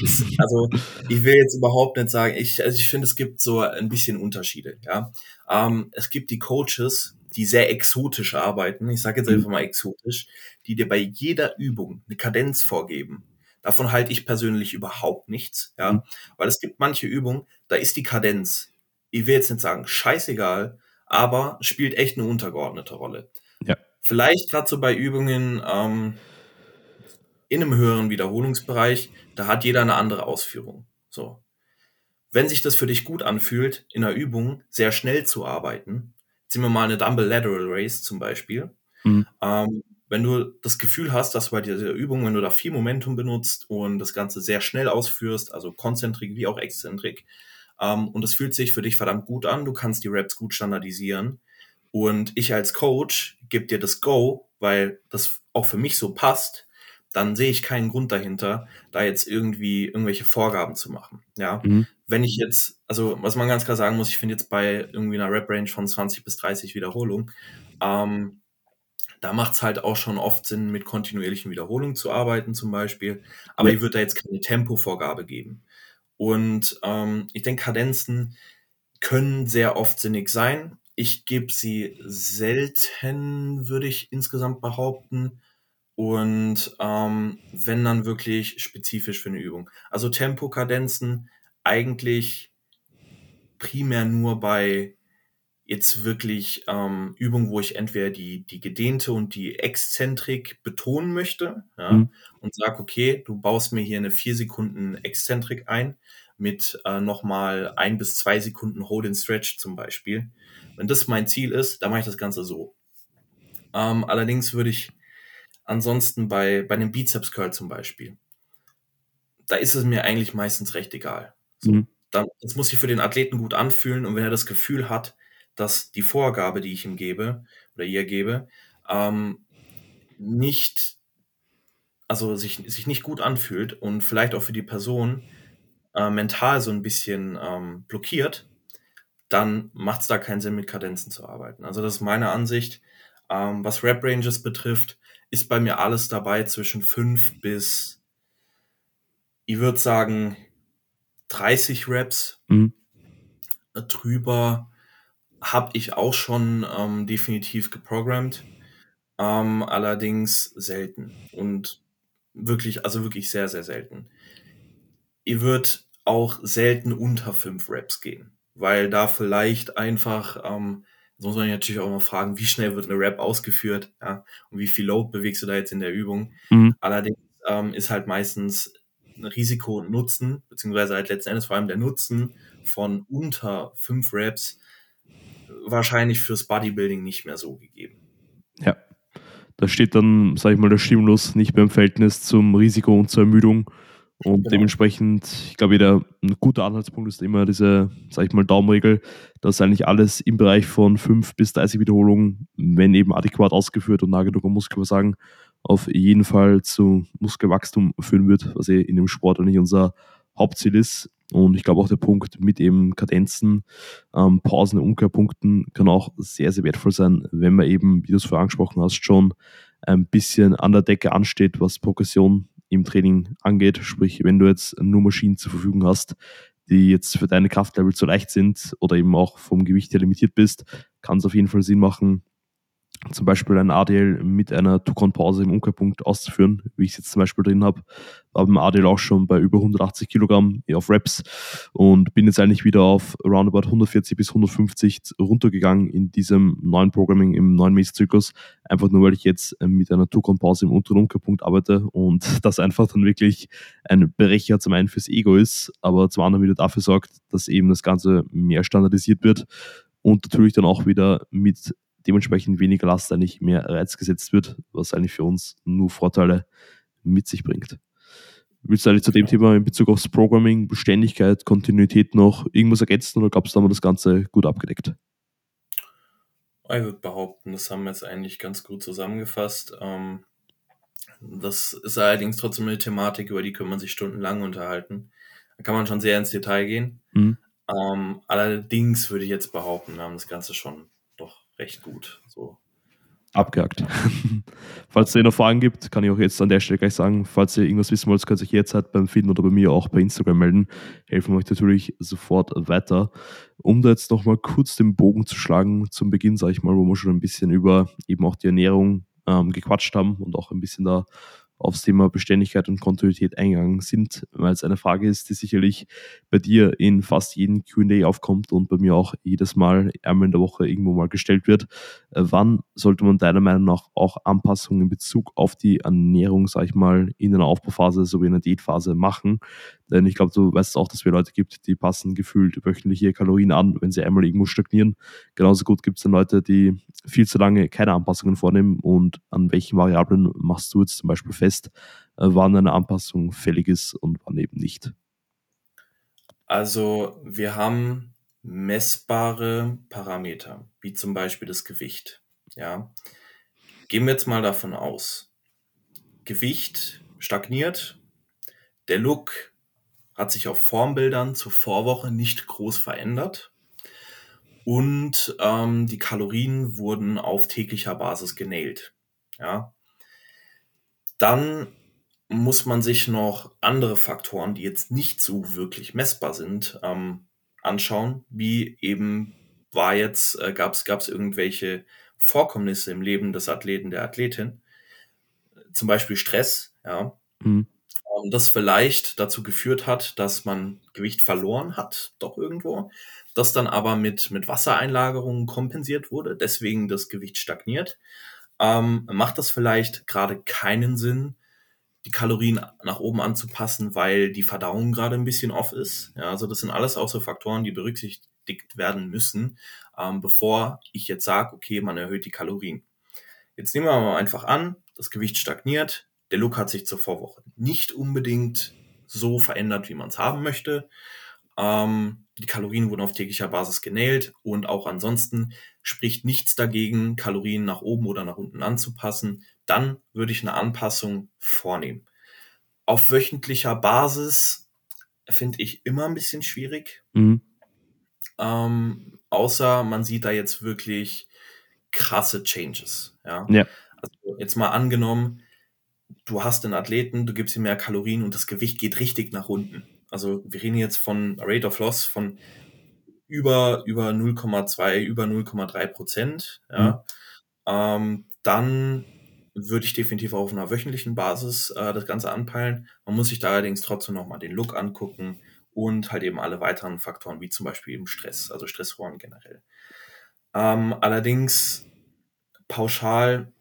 Ist, also ich will jetzt überhaupt nicht sagen, ich, also ich finde, es gibt so ein bisschen Unterschiede. Ja, ähm, Es gibt die Coaches, die sehr exotisch arbeiten, ich sage jetzt mhm. einfach mal exotisch, die dir bei jeder Übung eine Kadenz vorgeben. Davon halte ich persönlich überhaupt nichts, ja, mhm. weil es gibt manche Übungen, da ist die Kadenz, ich will jetzt nicht sagen scheißegal, aber spielt echt eine untergeordnete Rolle. Vielleicht gerade so bei Übungen ähm, in einem höheren Wiederholungsbereich, da hat jeder eine andere Ausführung. So. Wenn sich das für dich gut anfühlt, in einer Übung sehr schnell zu arbeiten, ziehen wir mal eine Dumbbell Lateral Race zum Beispiel. Mhm. Ähm, wenn du das Gefühl hast, dass bei dieser Übung, wenn du da viel Momentum benutzt und das Ganze sehr schnell ausführst, also konzentrik wie auch exzentrik, ähm, und es fühlt sich für dich verdammt gut an, du kannst die Reps gut standardisieren, und ich als Coach gebe dir das Go, weil das auch für mich so passt, dann sehe ich keinen Grund dahinter, da jetzt irgendwie irgendwelche Vorgaben zu machen. Ja, mhm. wenn ich jetzt, also was man ganz klar sagen muss, ich finde jetzt bei irgendwie einer Rep-Range von 20 bis 30 Wiederholungen, ähm, da macht es halt auch schon oft Sinn, mit kontinuierlichen Wiederholungen zu arbeiten, zum Beispiel. Aber ja. ich würde da jetzt keine Tempovorgabe geben. Und ähm, ich denke, Kadenzen können sehr oft sinnig sein. Ich gebe sie selten, würde ich insgesamt behaupten. Und ähm, wenn dann wirklich spezifisch für eine Übung. Also Tempokadenzen eigentlich primär nur bei jetzt wirklich ähm, Übungen, wo ich entweder die, die gedehnte und die Exzentrik betonen möchte ja, mhm. und sage, okay, du baust mir hier eine vier Sekunden Exzentrik ein mit äh, nochmal ein bis zwei Sekunden Hold and Stretch zum Beispiel Wenn das mein Ziel ist, dann mache ich das Ganze so. Ähm, allerdings würde ich ansonsten bei, bei einem Bizeps Curl zum Beispiel, da ist es mir eigentlich meistens recht egal. So, mhm. dann, das muss sich für den Athleten gut anfühlen und wenn er das Gefühl hat, dass die Vorgabe, die ich ihm gebe oder ihr gebe, ähm, nicht, also sich, sich nicht gut anfühlt und vielleicht auch für die Person äh, mental so ein bisschen ähm, blockiert, dann macht es da keinen Sinn, mit Kadenzen zu arbeiten. Also das ist meine Ansicht. Ähm, was Rap Ranges betrifft, ist bei mir alles dabei zwischen 5 bis, ich würde sagen, 30 Raps. Mhm. Drüber habe ich auch schon ähm, definitiv geprogrammt. Ähm, allerdings selten. Und wirklich, also wirklich sehr, sehr selten. Ihr wird auch selten unter 5 Raps gehen. Weil da vielleicht einfach ähm, Jetzt muss man natürlich auch mal fragen, wie schnell wird eine Rap ausgeführt, ja, und wie viel Load bewegst du da jetzt in der Übung. Mhm. Allerdings ähm, ist halt meistens ein Risiko und Nutzen, beziehungsweise halt letzten Endes vor allem der Nutzen von unter fünf Raps wahrscheinlich fürs Bodybuilding nicht mehr so gegeben. Ja. Da steht dann, sag ich mal, der Stimulus nicht mehr im Verhältnis zum Risiko und zur Ermüdung. Und genau. dementsprechend, ich glaube, wieder ein guter Anhaltspunkt ist immer diese, sag ich mal, Daumenregel, dass eigentlich alles im Bereich von 5 bis 30 Wiederholungen, wenn eben adäquat ausgeführt und nah genug am Muskelversagen, auf jeden Fall zu Muskelwachstum führen wird, was eh in dem Sport eigentlich unser Hauptziel ist. Und ich glaube auch der Punkt mit eben Kadenzen, ähm, Pausen, Umkehrpunkten kann auch sehr, sehr wertvoll sein, wenn man eben, wie du es vorher angesprochen hast, schon ein bisschen an der Decke ansteht, was Progression im Training angeht. Sprich, wenn du jetzt nur Maschinen zur Verfügung hast, die jetzt für deine Kraftlevel zu leicht sind oder eben auch vom Gewicht her limitiert bist, kann es auf jeden Fall Sinn machen, zum Beispiel ein ADL mit einer Tukon-Pause im Umkehrpunkt auszuführen, wie ich es jetzt zum Beispiel drin habe. War beim ADL auch schon bei über 180 Kilogramm auf Reps und bin jetzt eigentlich wieder auf roundabout 140 bis 150 runtergegangen in diesem neuen Programming, im neuen Messzyklus. Einfach nur, weil ich jetzt mit einer Tukon-Pause im unteren Umkehrpunkt arbeite und das einfach dann wirklich ein Brecher zum einen fürs Ego ist, aber zum anderen wieder dafür sorgt, dass eben das Ganze mehr standardisiert wird und natürlich dann auch wieder mit dementsprechend weniger Last eigentlich mehr Reiz gesetzt wird, was eigentlich für uns nur Vorteile mit sich bringt. Willst du eigentlich zu dem Thema in Bezug aufs Programming, Beständigkeit, Kontinuität noch irgendwas ergänzen oder glaubst du, haben wir das Ganze gut abgedeckt? Ich würde behaupten, das haben wir jetzt eigentlich ganz gut zusammengefasst. Ähm, das ist allerdings trotzdem eine Thematik, über die kann man sich stundenlang unterhalten. Da kann man schon sehr ins Detail gehen. Mhm. Ähm, allerdings würde ich jetzt behaupten, wir haben das Ganze schon recht gut. So. Abgehakt. falls es eh noch Fragen gibt, kann ich auch jetzt an der Stelle gleich sagen, falls ihr irgendwas wissen wollt, könnt ihr euch jederzeit beim Finden oder bei mir auch bei Instagram melden. Helfen wir euch natürlich sofort weiter. Um da jetzt nochmal kurz den Bogen zu schlagen zum Beginn, sage ich mal, wo wir schon ein bisschen über eben auch die Ernährung ähm, gequatscht haben und auch ein bisschen da aufs Thema Beständigkeit und Kontinuität eingegangen sind, weil es eine Frage ist, die sicherlich bei dir in fast jedem QA aufkommt und bei mir auch jedes Mal einmal in der Woche irgendwo mal gestellt wird. Äh, wann sollte man deiner Meinung nach auch Anpassungen in Bezug auf die Ernährung, sag ich mal, in einer Aufbauphase sowie in einer Diätphase machen? Denn ich glaube, du weißt auch, dass es Leute gibt, die passen gefühlt wöchentliche Kalorien an, wenn sie einmal irgendwo stagnieren. Genauso gut gibt es dann Leute, die viel zu lange keine Anpassungen vornehmen. Und an welchen Variablen machst du jetzt zum Beispiel fest, äh, wann eine Anpassung fällig ist und wann eben nicht? Also wir haben messbare Parameter, wie zum Beispiel das Gewicht. Ja. Gehen wir jetzt mal davon aus, Gewicht stagniert, der Look hat sich auf Formbildern zur Vorwoche nicht groß verändert. Und ähm, die Kalorien wurden auf täglicher Basis genäht. Ja. Dann muss man sich noch andere Faktoren, die jetzt nicht so wirklich messbar sind, ähm, anschauen, wie eben war jetzt, äh, gab es irgendwelche Vorkommnisse im Leben des Athleten, der Athletin, zum Beispiel Stress, ja, mhm. Ähm, das vielleicht dazu geführt hat, dass man Gewicht verloren hat, doch irgendwo, das dann aber mit, mit Wassereinlagerungen kompensiert wurde, deswegen das Gewicht stagniert, ähm, macht das vielleicht gerade keinen Sinn, die Kalorien nach oben anzupassen, weil die Verdauung gerade ein bisschen off ist. Ja, also das sind alles auch so Faktoren, die berücksichtigt werden müssen, ähm, bevor ich jetzt sage, okay, man erhöht die Kalorien. Jetzt nehmen wir mal einfach an, das Gewicht stagniert, der Look hat sich zur Vorwoche nicht unbedingt so verändert, wie man es haben möchte. Ähm, die Kalorien wurden auf täglicher Basis genäht und auch ansonsten spricht nichts dagegen, Kalorien nach oben oder nach unten anzupassen. Dann würde ich eine Anpassung vornehmen. Auf wöchentlicher Basis finde ich immer ein bisschen schwierig. Mhm. Ähm, außer man sieht da jetzt wirklich krasse Changes. Ja. ja. Also jetzt mal angenommen, du hast einen Athleten, du gibst ihm mehr Kalorien und das Gewicht geht richtig nach unten. Also wir reden jetzt von Rate of Loss von über, über 0,2, über 0,3 Prozent. Ja. Mhm. Ähm, dann würde ich definitiv auf einer wöchentlichen Basis äh, das Ganze anpeilen. Man muss sich da allerdings trotzdem nochmal den Look angucken und halt eben alle weiteren Faktoren, wie zum Beispiel eben Stress, also Stressoren generell. Ähm, allerdings pauschal,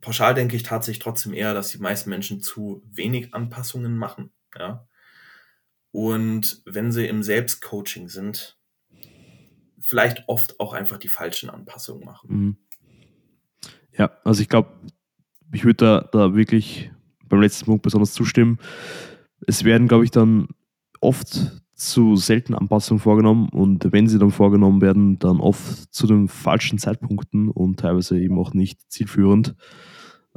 pauschal denke ich tatsächlich trotzdem eher, dass die meisten Menschen zu wenig Anpassungen machen. Ja? Und wenn sie im Selbstcoaching sind, vielleicht oft auch einfach die falschen Anpassungen machen. Mhm. Ja, also ich glaube, ich würde da, da wirklich beim letzten Punkt besonders zustimmen. Es werden, glaube ich, dann oft zu selten Anpassungen vorgenommen und wenn sie dann vorgenommen werden, dann oft zu den falschen Zeitpunkten und teilweise eben auch nicht zielführend.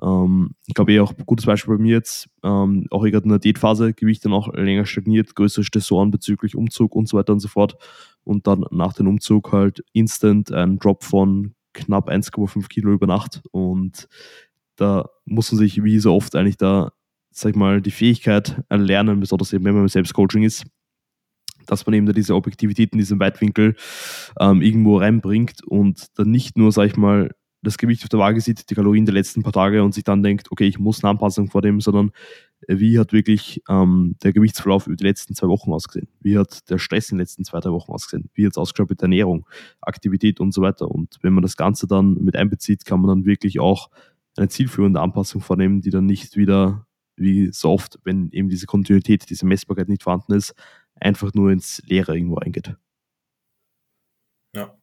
Ähm, ich glaube, eh auch ein gutes Beispiel bei mir jetzt, ähm, auch gerade in der Diätphase, Gewicht dann auch länger stagniert, größere Stressoren bezüglich Umzug und so weiter und so fort. Und dann nach dem Umzug halt instant ein Drop von knapp 1,5 Kilo über Nacht. Und da muss man sich wie so oft eigentlich da, sag ich mal, die Fähigkeit erlernen, besonders eben, wenn man im Selbstcoaching ist, dass man eben da diese Objektivität in diesem Weitwinkel ähm, irgendwo reinbringt und dann nicht nur, sag ich mal, das Gewicht auf der Waage sieht, die Kalorien der letzten paar Tage und sich dann denkt, okay, ich muss eine Anpassung vornehmen, sondern wie hat wirklich ähm, der Gewichtsverlauf über die letzten zwei Wochen ausgesehen? Wie hat der Stress in den letzten zwei, drei Wochen ausgesehen? Wie hat es ausgeschaut mit der Ernährung, Aktivität und so weiter? Und wenn man das Ganze dann mit einbezieht, kann man dann wirklich auch eine zielführende Anpassung vornehmen, die dann nicht wieder, wie so oft, wenn eben diese Kontinuität, diese Messbarkeit nicht vorhanden ist, einfach nur ins Leere irgendwo eingeht. Ja.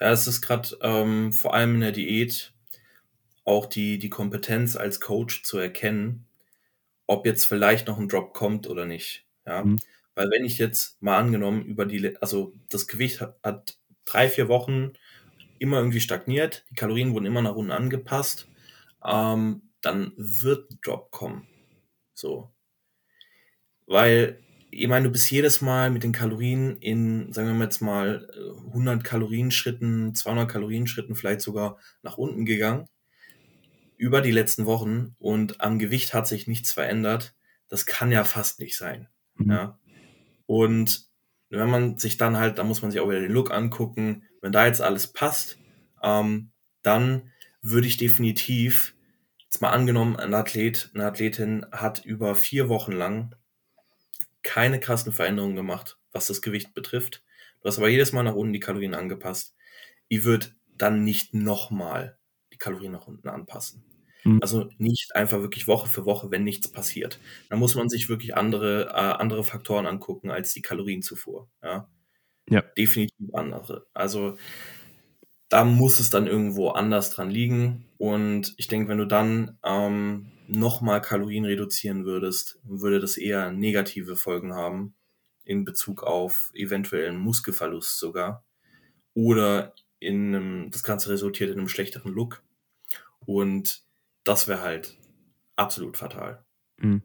Ja, es ist gerade ähm, vor allem in der Diät auch die, die Kompetenz als Coach zu erkennen, ob jetzt vielleicht noch ein Drop kommt oder nicht. Ja. Mhm. Weil wenn ich jetzt mal angenommen über die, also das Gewicht hat, hat drei, vier Wochen immer irgendwie stagniert, die Kalorien wurden immer nach unten angepasst, ähm, dann wird ein Drop kommen. So. Weil ich meine, du bist jedes Mal mit den Kalorien in, sagen wir mal jetzt mal, 100 Kalorienschritten, 200 Kalorienschritten vielleicht sogar nach unten gegangen über die letzten Wochen und am Gewicht hat sich nichts verändert. Das kann ja fast nicht sein. Mhm. Ja. Und wenn man sich dann halt, da muss man sich auch wieder den Look angucken. Wenn da jetzt alles passt, ähm, dann würde ich definitiv, jetzt mal angenommen, ein Athlet, eine Athletin hat über vier Wochen lang keine krassen Veränderungen gemacht, was das Gewicht betrifft. Du hast aber jedes Mal nach unten die Kalorien angepasst. Ich würde dann nicht nochmal die Kalorien nach unten anpassen. Mhm. Also nicht einfach wirklich Woche für Woche, wenn nichts passiert. Da muss man sich wirklich andere, äh, andere Faktoren angucken als die Kalorienzufuhr. Ja? ja. Definitiv andere. Also da muss es dann irgendwo anders dran liegen. Und ich denke, wenn du dann ähm, nochmal Kalorien reduzieren würdest, würde das eher negative Folgen haben in Bezug auf eventuellen Muskelverlust sogar. Oder in einem, das Ganze resultiert in einem schlechteren Look. Und das wäre halt absolut fatal. Mhm.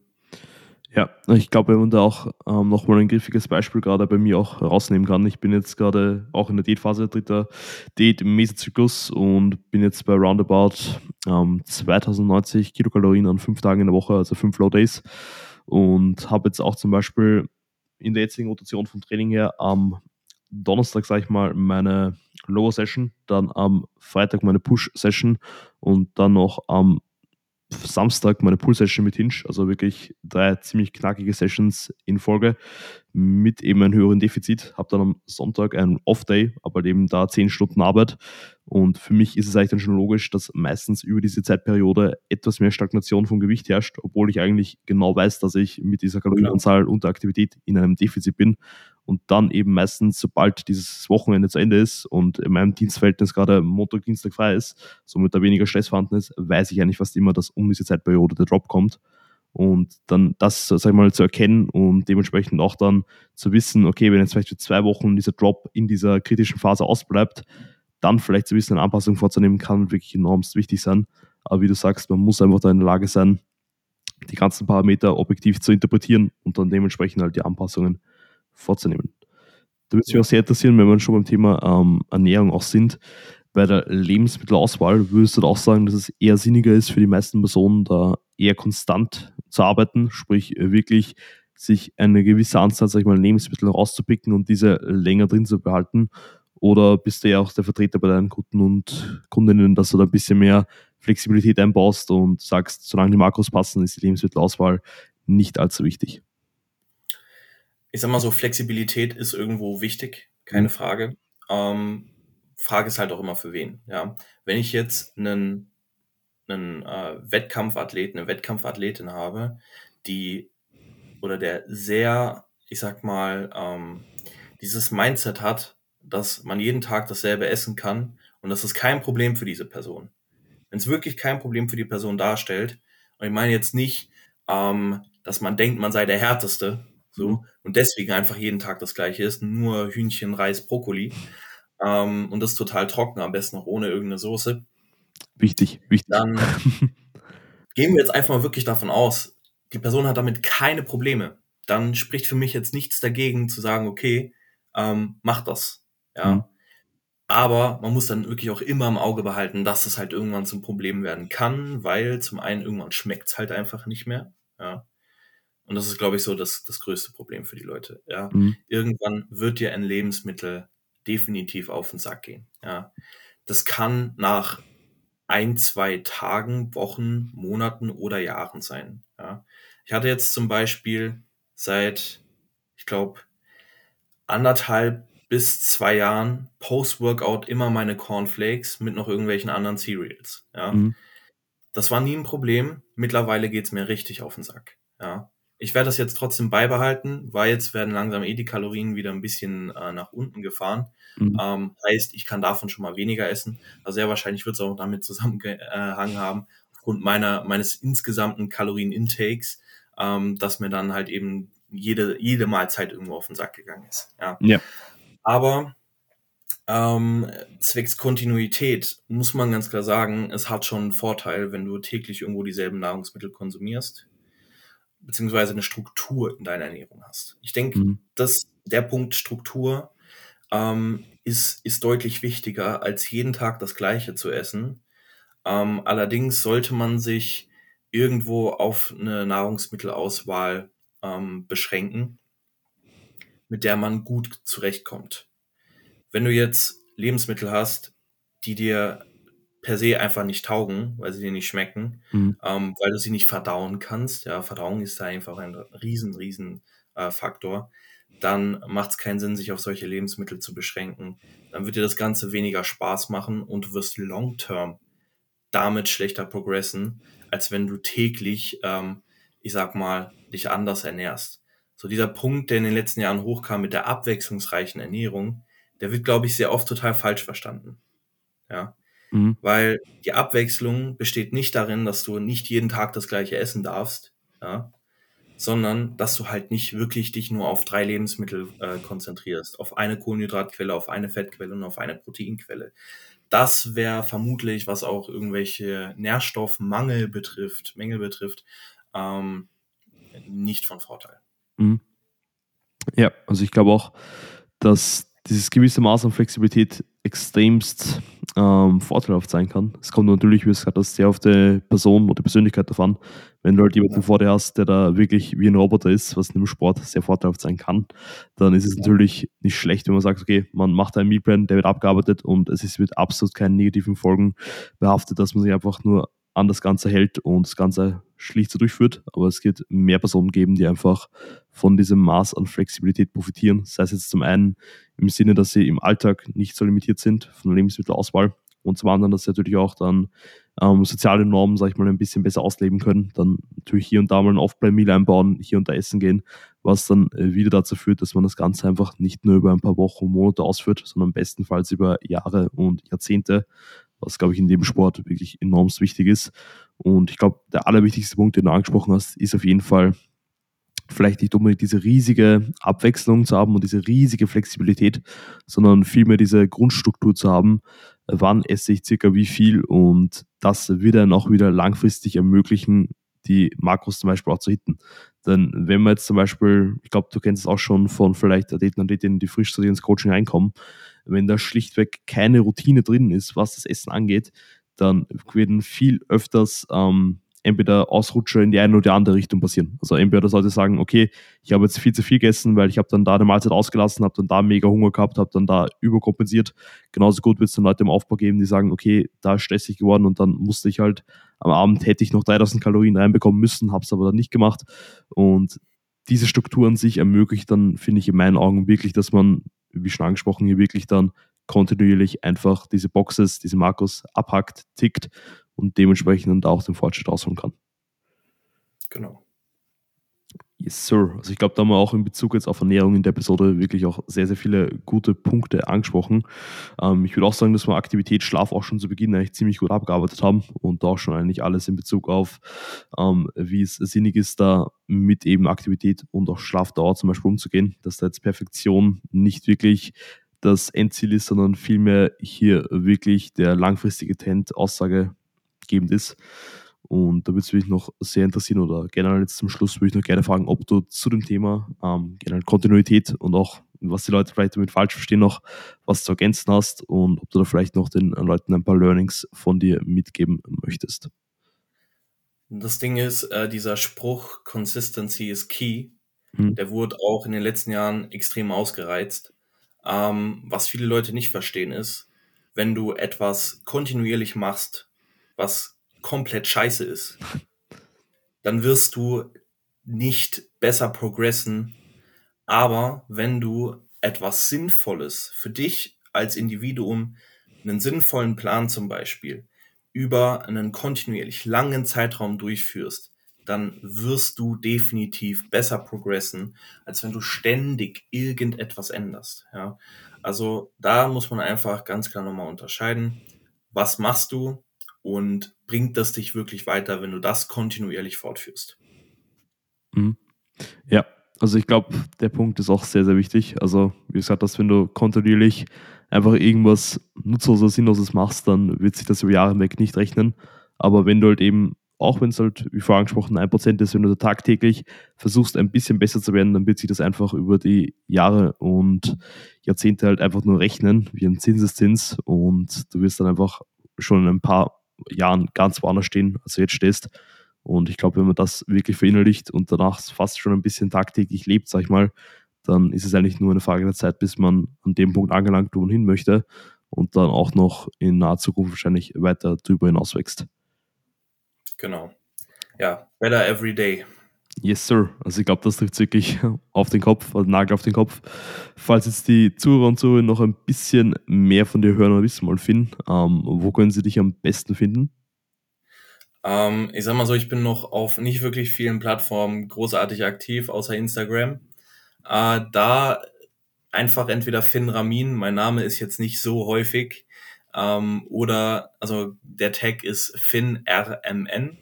Ja, ich glaube, wenn man da auch ähm, nochmal ein griffiges Beispiel gerade bei mir auch rausnehmen kann. Ich bin jetzt gerade auch in der Diätphase, dritter Diät im Mesozyklus und bin jetzt bei roundabout ähm, 2090 Kilokalorien an fünf Tagen in der Woche, also fünf Low Days. Und habe jetzt auch zum Beispiel in der jetzigen Rotation vom Training her am Donnerstag, sage ich mal, meine Lower Session, dann am Freitag meine Push Session und dann noch am Samstag meine Pool-Session mit Hinge, also wirklich drei ziemlich knackige Sessions in Folge mit eben einem höheren Defizit. Habe dann am Sonntag einen Off-Day, aber eben da zehn Stunden Arbeit. Und für mich ist es eigentlich dann schon logisch, dass meistens über diese Zeitperiode etwas mehr Stagnation vom Gewicht herrscht, obwohl ich eigentlich genau weiß, dass ich mit dieser Kalorienanzahl und der Aktivität in einem Defizit bin. und dann eben meistens, sobald dieses Wochenende zu Ende ist und in meinem Dienstverhältnis gerade Montag, Dienstag frei ist, somit da weniger Stress vorhanden ist, weiß ich eigentlich fast immer, dass um diese Zeitperiode der Drop kommt. Und dann das, sag ich mal, zu erkennen und dementsprechend auch dann zu wissen, okay, wenn jetzt vielleicht für zwei Wochen dieser Drop in dieser kritischen Phase ausbleibt, dann vielleicht zu wissen, eine Anpassung vorzunehmen, kann wirklich enormst wichtig sein. Aber wie du sagst, man muss einfach da in der Lage sein, die ganzen Parameter objektiv zu interpretieren und dann dementsprechend halt die Anpassungen vorzunehmen. Da würde mich auch sehr interessieren, wenn wir schon beim Thema ähm, Ernährung auch sind. Bei der Lebensmittelauswahl würdest du auch sagen, dass es eher sinniger ist für die meisten Personen, da eher konstant zu arbeiten, sprich wirklich sich eine gewisse Anzahl, sag ich mal, Lebensmittel rauszupicken und diese länger drin zu behalten? Oder bist du ja auch der Vertreter bei deinen Kunden und Kundinnen, dass du da ein bisschen mehr Flexibilität einbaust und sagst, solange die Makros passen, ist die Lebensmittelauswahl nicht allzu wichtig? Ich sag mal so, Flexibilität ist irgendwo wichtig, keine mhm. Frage. Ähm, Frage ist halt auch immer für wen. Ja, wenn ich jetzt einen, einen äh, Wettkampfathleten, eine Wettkampfathletin habe, die oder der sehr, ich sag mal, ähm, dieses Mindset hat, dass man jeden Tag dasselbe essen kann und das ist kein Problem für diese Person. Wenn es wirklich kein Problem für die Person darstellt, und ich meine jetzt nicht, ähm, dass man denkt, man sei der Härteste, so, mhm. und deswegen einfach jeden Tag das gleiche ist, nur Hühnchen, Reis, Brokkoli, ähm, und das total trocken, am besten noch ohne irgendeine Soße. Wichtig, wichtig. Dann gehen wir jetzt einfach mal wirklich davon aus, die Person hat damit keine Probleme. Dann spricht für mich jetzt nichts dagegen zu sagen, okay, ähm, mach das. Ja. Mhm. Aber man muss dann wirklich auch immer im Auge behalten, dass es halt irgendwann zum Problem werden kann, weil zum einen irgendwann schmeckt es halt einfach nicht mehr. Ja. Und das ist, glaube ich, so das, das größte Problem für die Leute. Ja. Mhm. Irgendwann wird dir ein Lebensmittel definitiv auf den Sack gehen. Ja. Das kann nach ein, zwei Tagen, Wochen, Monaten oder Jahren sein. Ja. Ich hatte jetzt zum Beispiel seit, ich glaube, anderthalb bis zwei Jahren Post-Workout immer meine Cornflakes mit noch irgendwelchen anderen Cereals. Ja. Mhm. Das war nie ein Problem. Mittlerweile geht's mir richtig auf den Sack. Ja. Ich werde das jetzt trotzdem beibehalten, weil jetzt werden langsam eh die Kalorien wieder ein bisschen äh, nach unten gefahren. Mhm. Ähm, heißt, ich kann davon schon mal weniger essen. Also sehr wahrscheinlich wird es auch damit zusammengehangen haben, aufgrund meiner, meines insgesamten Kalorien-Intakes, ähm, dass mir dann halt eben jede, jede Mahlzeit irgendwo auf den Sack gegangen ist. Ja. ja. Aber ähm, zwecks Kontinuität muss man ganz klar sagen, es hat schon einen Vorteil, wenn du täglich irgendwo dieselben Nahrungsmittel konsumierst, beziehungsweise eine Struktur in deiner Ernährung hast. Ich denke, mhm. dass der Punkt Struktur ähm, ist, ist deutlich wichtiger, als jeden Tag das Gleiche zu essen. Ähm, allerdings sollte man sich irgendwo auf eine Nahrungsmittelauswahl ähm, beschränken mit der man gut zurechtkommt. Wenn du jetzt Lebensmittel hast, die dir per se einfach nicht taugen, weil sie dir nicht schmecken, mhm. ähm, weil du sie nicht verdauen kannst, ja, Verdauung ist da einfach ein riesen, riesen äh, Faktor, dann macht es keinen Sinn, sich auf solche Lebensmittel zu beschränken. Dann wird dir das Ganze weniger Spaß machen und du wirst long-term damit schlechter progressen, als wenn du täglich, ähm, ich sag mal, dich anders ernährst so dieser Punkt, der in den letzten Jahren hochkam mit der abwechslungsreichen Ernährung, der wird, glaube ich, sehr oft total falsch verstanden. Ja. Mhm. Weil die Abwechslung besteht nicht darin, dass du nicht jeden Tag das gleiche essen darfst, ja, sondern dass du halt nicht wirklich dich nur auf drei Lebensmittel äh, konzentrierst, auf eine Kohlenhydratquelle, auf eine Fettquelle und auf eine Proteinquelle. Das wäre vermutlich, was auch irgendwelche Nährstoffmangel betrifft, Mängel betrifft, ähm, nicht von Vorteil. Mhm. Ja, also ich glaube auch, dass dieses gewisse Maß an Flexibilität extremst ähm, vorteilhaft sein kann. Es kommt natürlich, wie es gesagt hast, sehr auf die Person oder die Persönlichkeit davon. Wenn du halt jemanden ja. vor dir hast, der da wirklich wie ein Roboter ist, was in dem Sport sehr vorteilhaft sein kann, dann ist es ja. natürlich nicht schlecht, wenn man sagt, okay, man macht einen Mealplan, der wird abgearbeitet und es ist mit absolut keinen negativen Folgen behaftet, dass man sich einfach nur an das Ganze hält und das Ganze schlicht so durchführt. Aber es wird mehr Personen geben, die einfach von diesem Maß an Flexibilität profitieren. Sei es jetzt zum einen im Sinne, dass sie im Alltag nicht so limitiert sind von der Lebensmittelauswahl und zum anderen, dass sie natürlich auch dann ähm, soziale Normen, sag ich mal, ein bisschen besser ausleben können. Dann natürlich hier und da mal ein Off-Play-Meal einbauen, hier und da essen gehen, was dann äh, wieder dazu führt, dass man das Ganze einfach nicht nur über ein paar Wochen und Monate ausführt, sondern bestenfalls über Jahre und Jahrzehnte, was, glaube ich, in dem Sport wirklich enorm wichtig ist. Und ich glaube, der allerwichtigste Punkt, den du angesprochen hast, ist auf jeden Fall, vielleicht nicht unbedingt diese riesige Abwechslung zu haben und diese riesige Flexibilität, sondern vielmehr diese Grundstruktur zu haben, wann esse ich circa wie viel und das wird dann auch wieder langfristig ermöglichen, die Makros zum Beispiel auch zu hitten. Denn wenn man jetzt zum Beispiel, ich glaube, du kennst es auch schon von vielleicht Athleten und Athletinnen, die frisch zu dir ins Coaching reinkommen, wenn da schlichtweg keine Routine drin ist, was das Essen angeht, dann werden viel öfters ähm, entweder Ausrutscher in die eine oder die andere Richtung passieren. Also entweder dass Leute sagen, okay, ich habe jetzt viel zu viel gegessen, weil ich habe dann da eine Mahlzeit ausgelassen, habe dann da mega Hunger gehabt, habe dann da überkompensiert. Genauso gut wird es dann Leute im Aufbau geben, die sagen, okay, da ist stressig geworden und dann musste ich halt am Abend hätte ich noch 3000 Kalorien reinbekommen müssen, habe es aber dann nicht gemacht. Und diese Struktur an sich ermöglicht dann, finde ich in meinen Augen wirklich, dass man, wie schon angesprochen, hier wirklich dann kontinuierlich einfach diese Boxes, diese Markus abhackt, tickt und dementsprechend dann auch den Fortschritt ausholen kann. Genau. Yes, sir. Also ich glaube, da haben wir auch in Bezug jetzt auf Ernährung in der Episode wirklich auch sehr, sehr viele gute Punkte angesprochen. Ähm, ich würde auch sagen, dass wir Aktivität, Schlaf auch schon zu Beginn eigentlich ziemlich gut abgearbeitet haben und da auch schon eigentlich alles in Bezug auf, ähm, wie es sinnig ist, da mit eben Aktivität und auch Schlafdauer zum Beispiel umzugehen, dass da jetzt Perfektion nicht wirklich das Endziel ist, sondern vielmehr hier wirklich der langfristige Trend Aussage gebend ist. Und da würde es mich noch sehr interessieren oder generell jetzt zum Schluss würde ich noch gerne fragen, ob du zu dem Thema ähm, generell Kontinuität und auch, was die Leute vielleicht damit falsch verstehen, noch was zu ergänzen hast und ob du da vielleicht noch den Leuten ein paar Learnings von dir mitgeben möchtest. Das Ding ist, äh, dieser Spruch Consistency is key, hm. der wurde auch in den letzten Jahren extrem ausgereizt. Ähm, was viele Leute nicht verstehen ist, wenn du etwas kontinuierlich machst, was komplett scheiße ist, dann wirst du nicht besser progressen. Aber wenn du etwas Sinnvolles für dich als Individuum, einen sinnvollen Plan zum Beispiel, über einen kontinuierlich langen Zeitraum durchführst, dann wirst du definitiv besser progressen, als wenn du ständig irgendetwas änderst. Ja? Also da muss man einfach ganz klar nochmal unterscheiden. Was machst du und bringt das dich wirklich weiter, wenn du das kontinuierlich fortführst? Mhm. Ja, also ich glaube, der Punkt ist auch sehr, sehr wichtig. Also wie gesagt, dass wenn du kontinuierlich einfach irgendwas Nutzloses, Sinnloses machst, dann wird sich das über Jahre hinweg nicht rechnen. Aber wenn du halt eben auch wenn es halt, wie vorher angesprochen, ein Prozent ist, wenn du tagtäglich versuchst, ein bisschen besser zu werden, dann wird sich das einfach über die Jahre und Jahrzehnte halt einfach nur rechnen, wie ein Zinseszins und du wirst dann einfach schon in ein paar Jahren ganz woanders stehen, als du jetzt stehst. Und ich glaube, wenn man das wirklich verinnerlicht und danach fast schon ein bisschen tagtäglich lebt, sag ich mal, dann ist es eigentlich nur eine Frage der Zeit, bis man an dem Punkt angelangt, wo man hin möchte und dann auch noch in naher Zukunft wahrscheinlich weiter darüber hinaus wächst. Genau. Ja, better every day. Yes, sir. Also ich glaube, das trifft wirklich auf den Kopf, also Nagel auf den Kopf. Falls jetzt die Zuhörer und Zuhörer noch ein bisschen mehr von dir hören oder wissen wollen, Finn, ähm, wo können sie dich am besten finden? Ähm, ich sag mal so, ich bin noch auf nicht wirklich vielen Plattformen großartig aktiv, außer Instagram. Äh, da einfach entweder Finn Ramin, mein Name ist jetzt nicht so häufig, ähm, oder, also der Tag ist FinnRMN.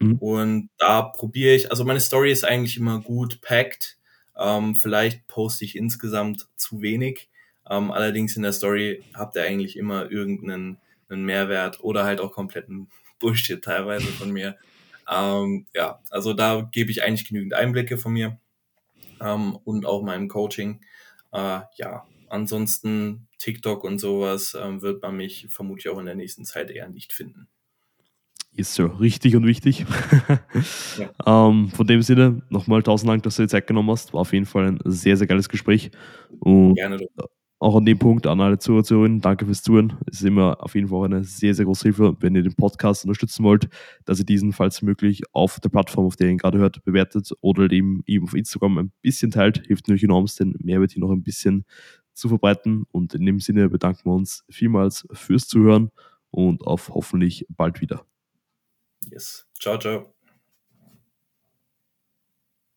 Mhm. Und da probiere ich, also meine Story ist eigentlich immer gut packed. Ähm, vielleicht poste ich insgesamt zu wenig. Ähm, allerdings in der Story habt ihr eigentlich immer irgendeinen einen Mehrwert oder halt auch kompletten Bullshit teilweise von mir. Ähm, ja, also da gebe ich eigentlich genügend Einblicke von mir ähm, und auch meinem Coaching. Äh, ja, ansonsten TikTok und sowas ähm, wird man mich vermutlich auch in der nächsten Zeit eher nicht finden. Ist so richtig und wichtig. ja. ähm, von dem Sinne, nochmal tausend Dank, dass du dir Zeit genommen hast. War auf jeden Fall ein sehr, sehr geiles Gespräch. Und Gerne. Auch an dem Punkt an alle Zuhörerinnen, danke fürs Zuhören. Es ist immer auf jeden Fall eine sehr, sehr große Hilfe, wenn ihr den Podcast unterstützen wollt, dass ihr diesen, falls möglich, auf der Plattform, auf der ihr ihn gerade hört, bewertet oder eben, eben auf Instagram ein bisschen teilt. Hilft natürlich enorm, den Mehrwert hier noch ein bisschen zu verbreiten. Und in dem Sinne bedanken wir uns vielmals fürs Zuhören und auf hoffentlich bald wieder. Yes. Ciao, ciao.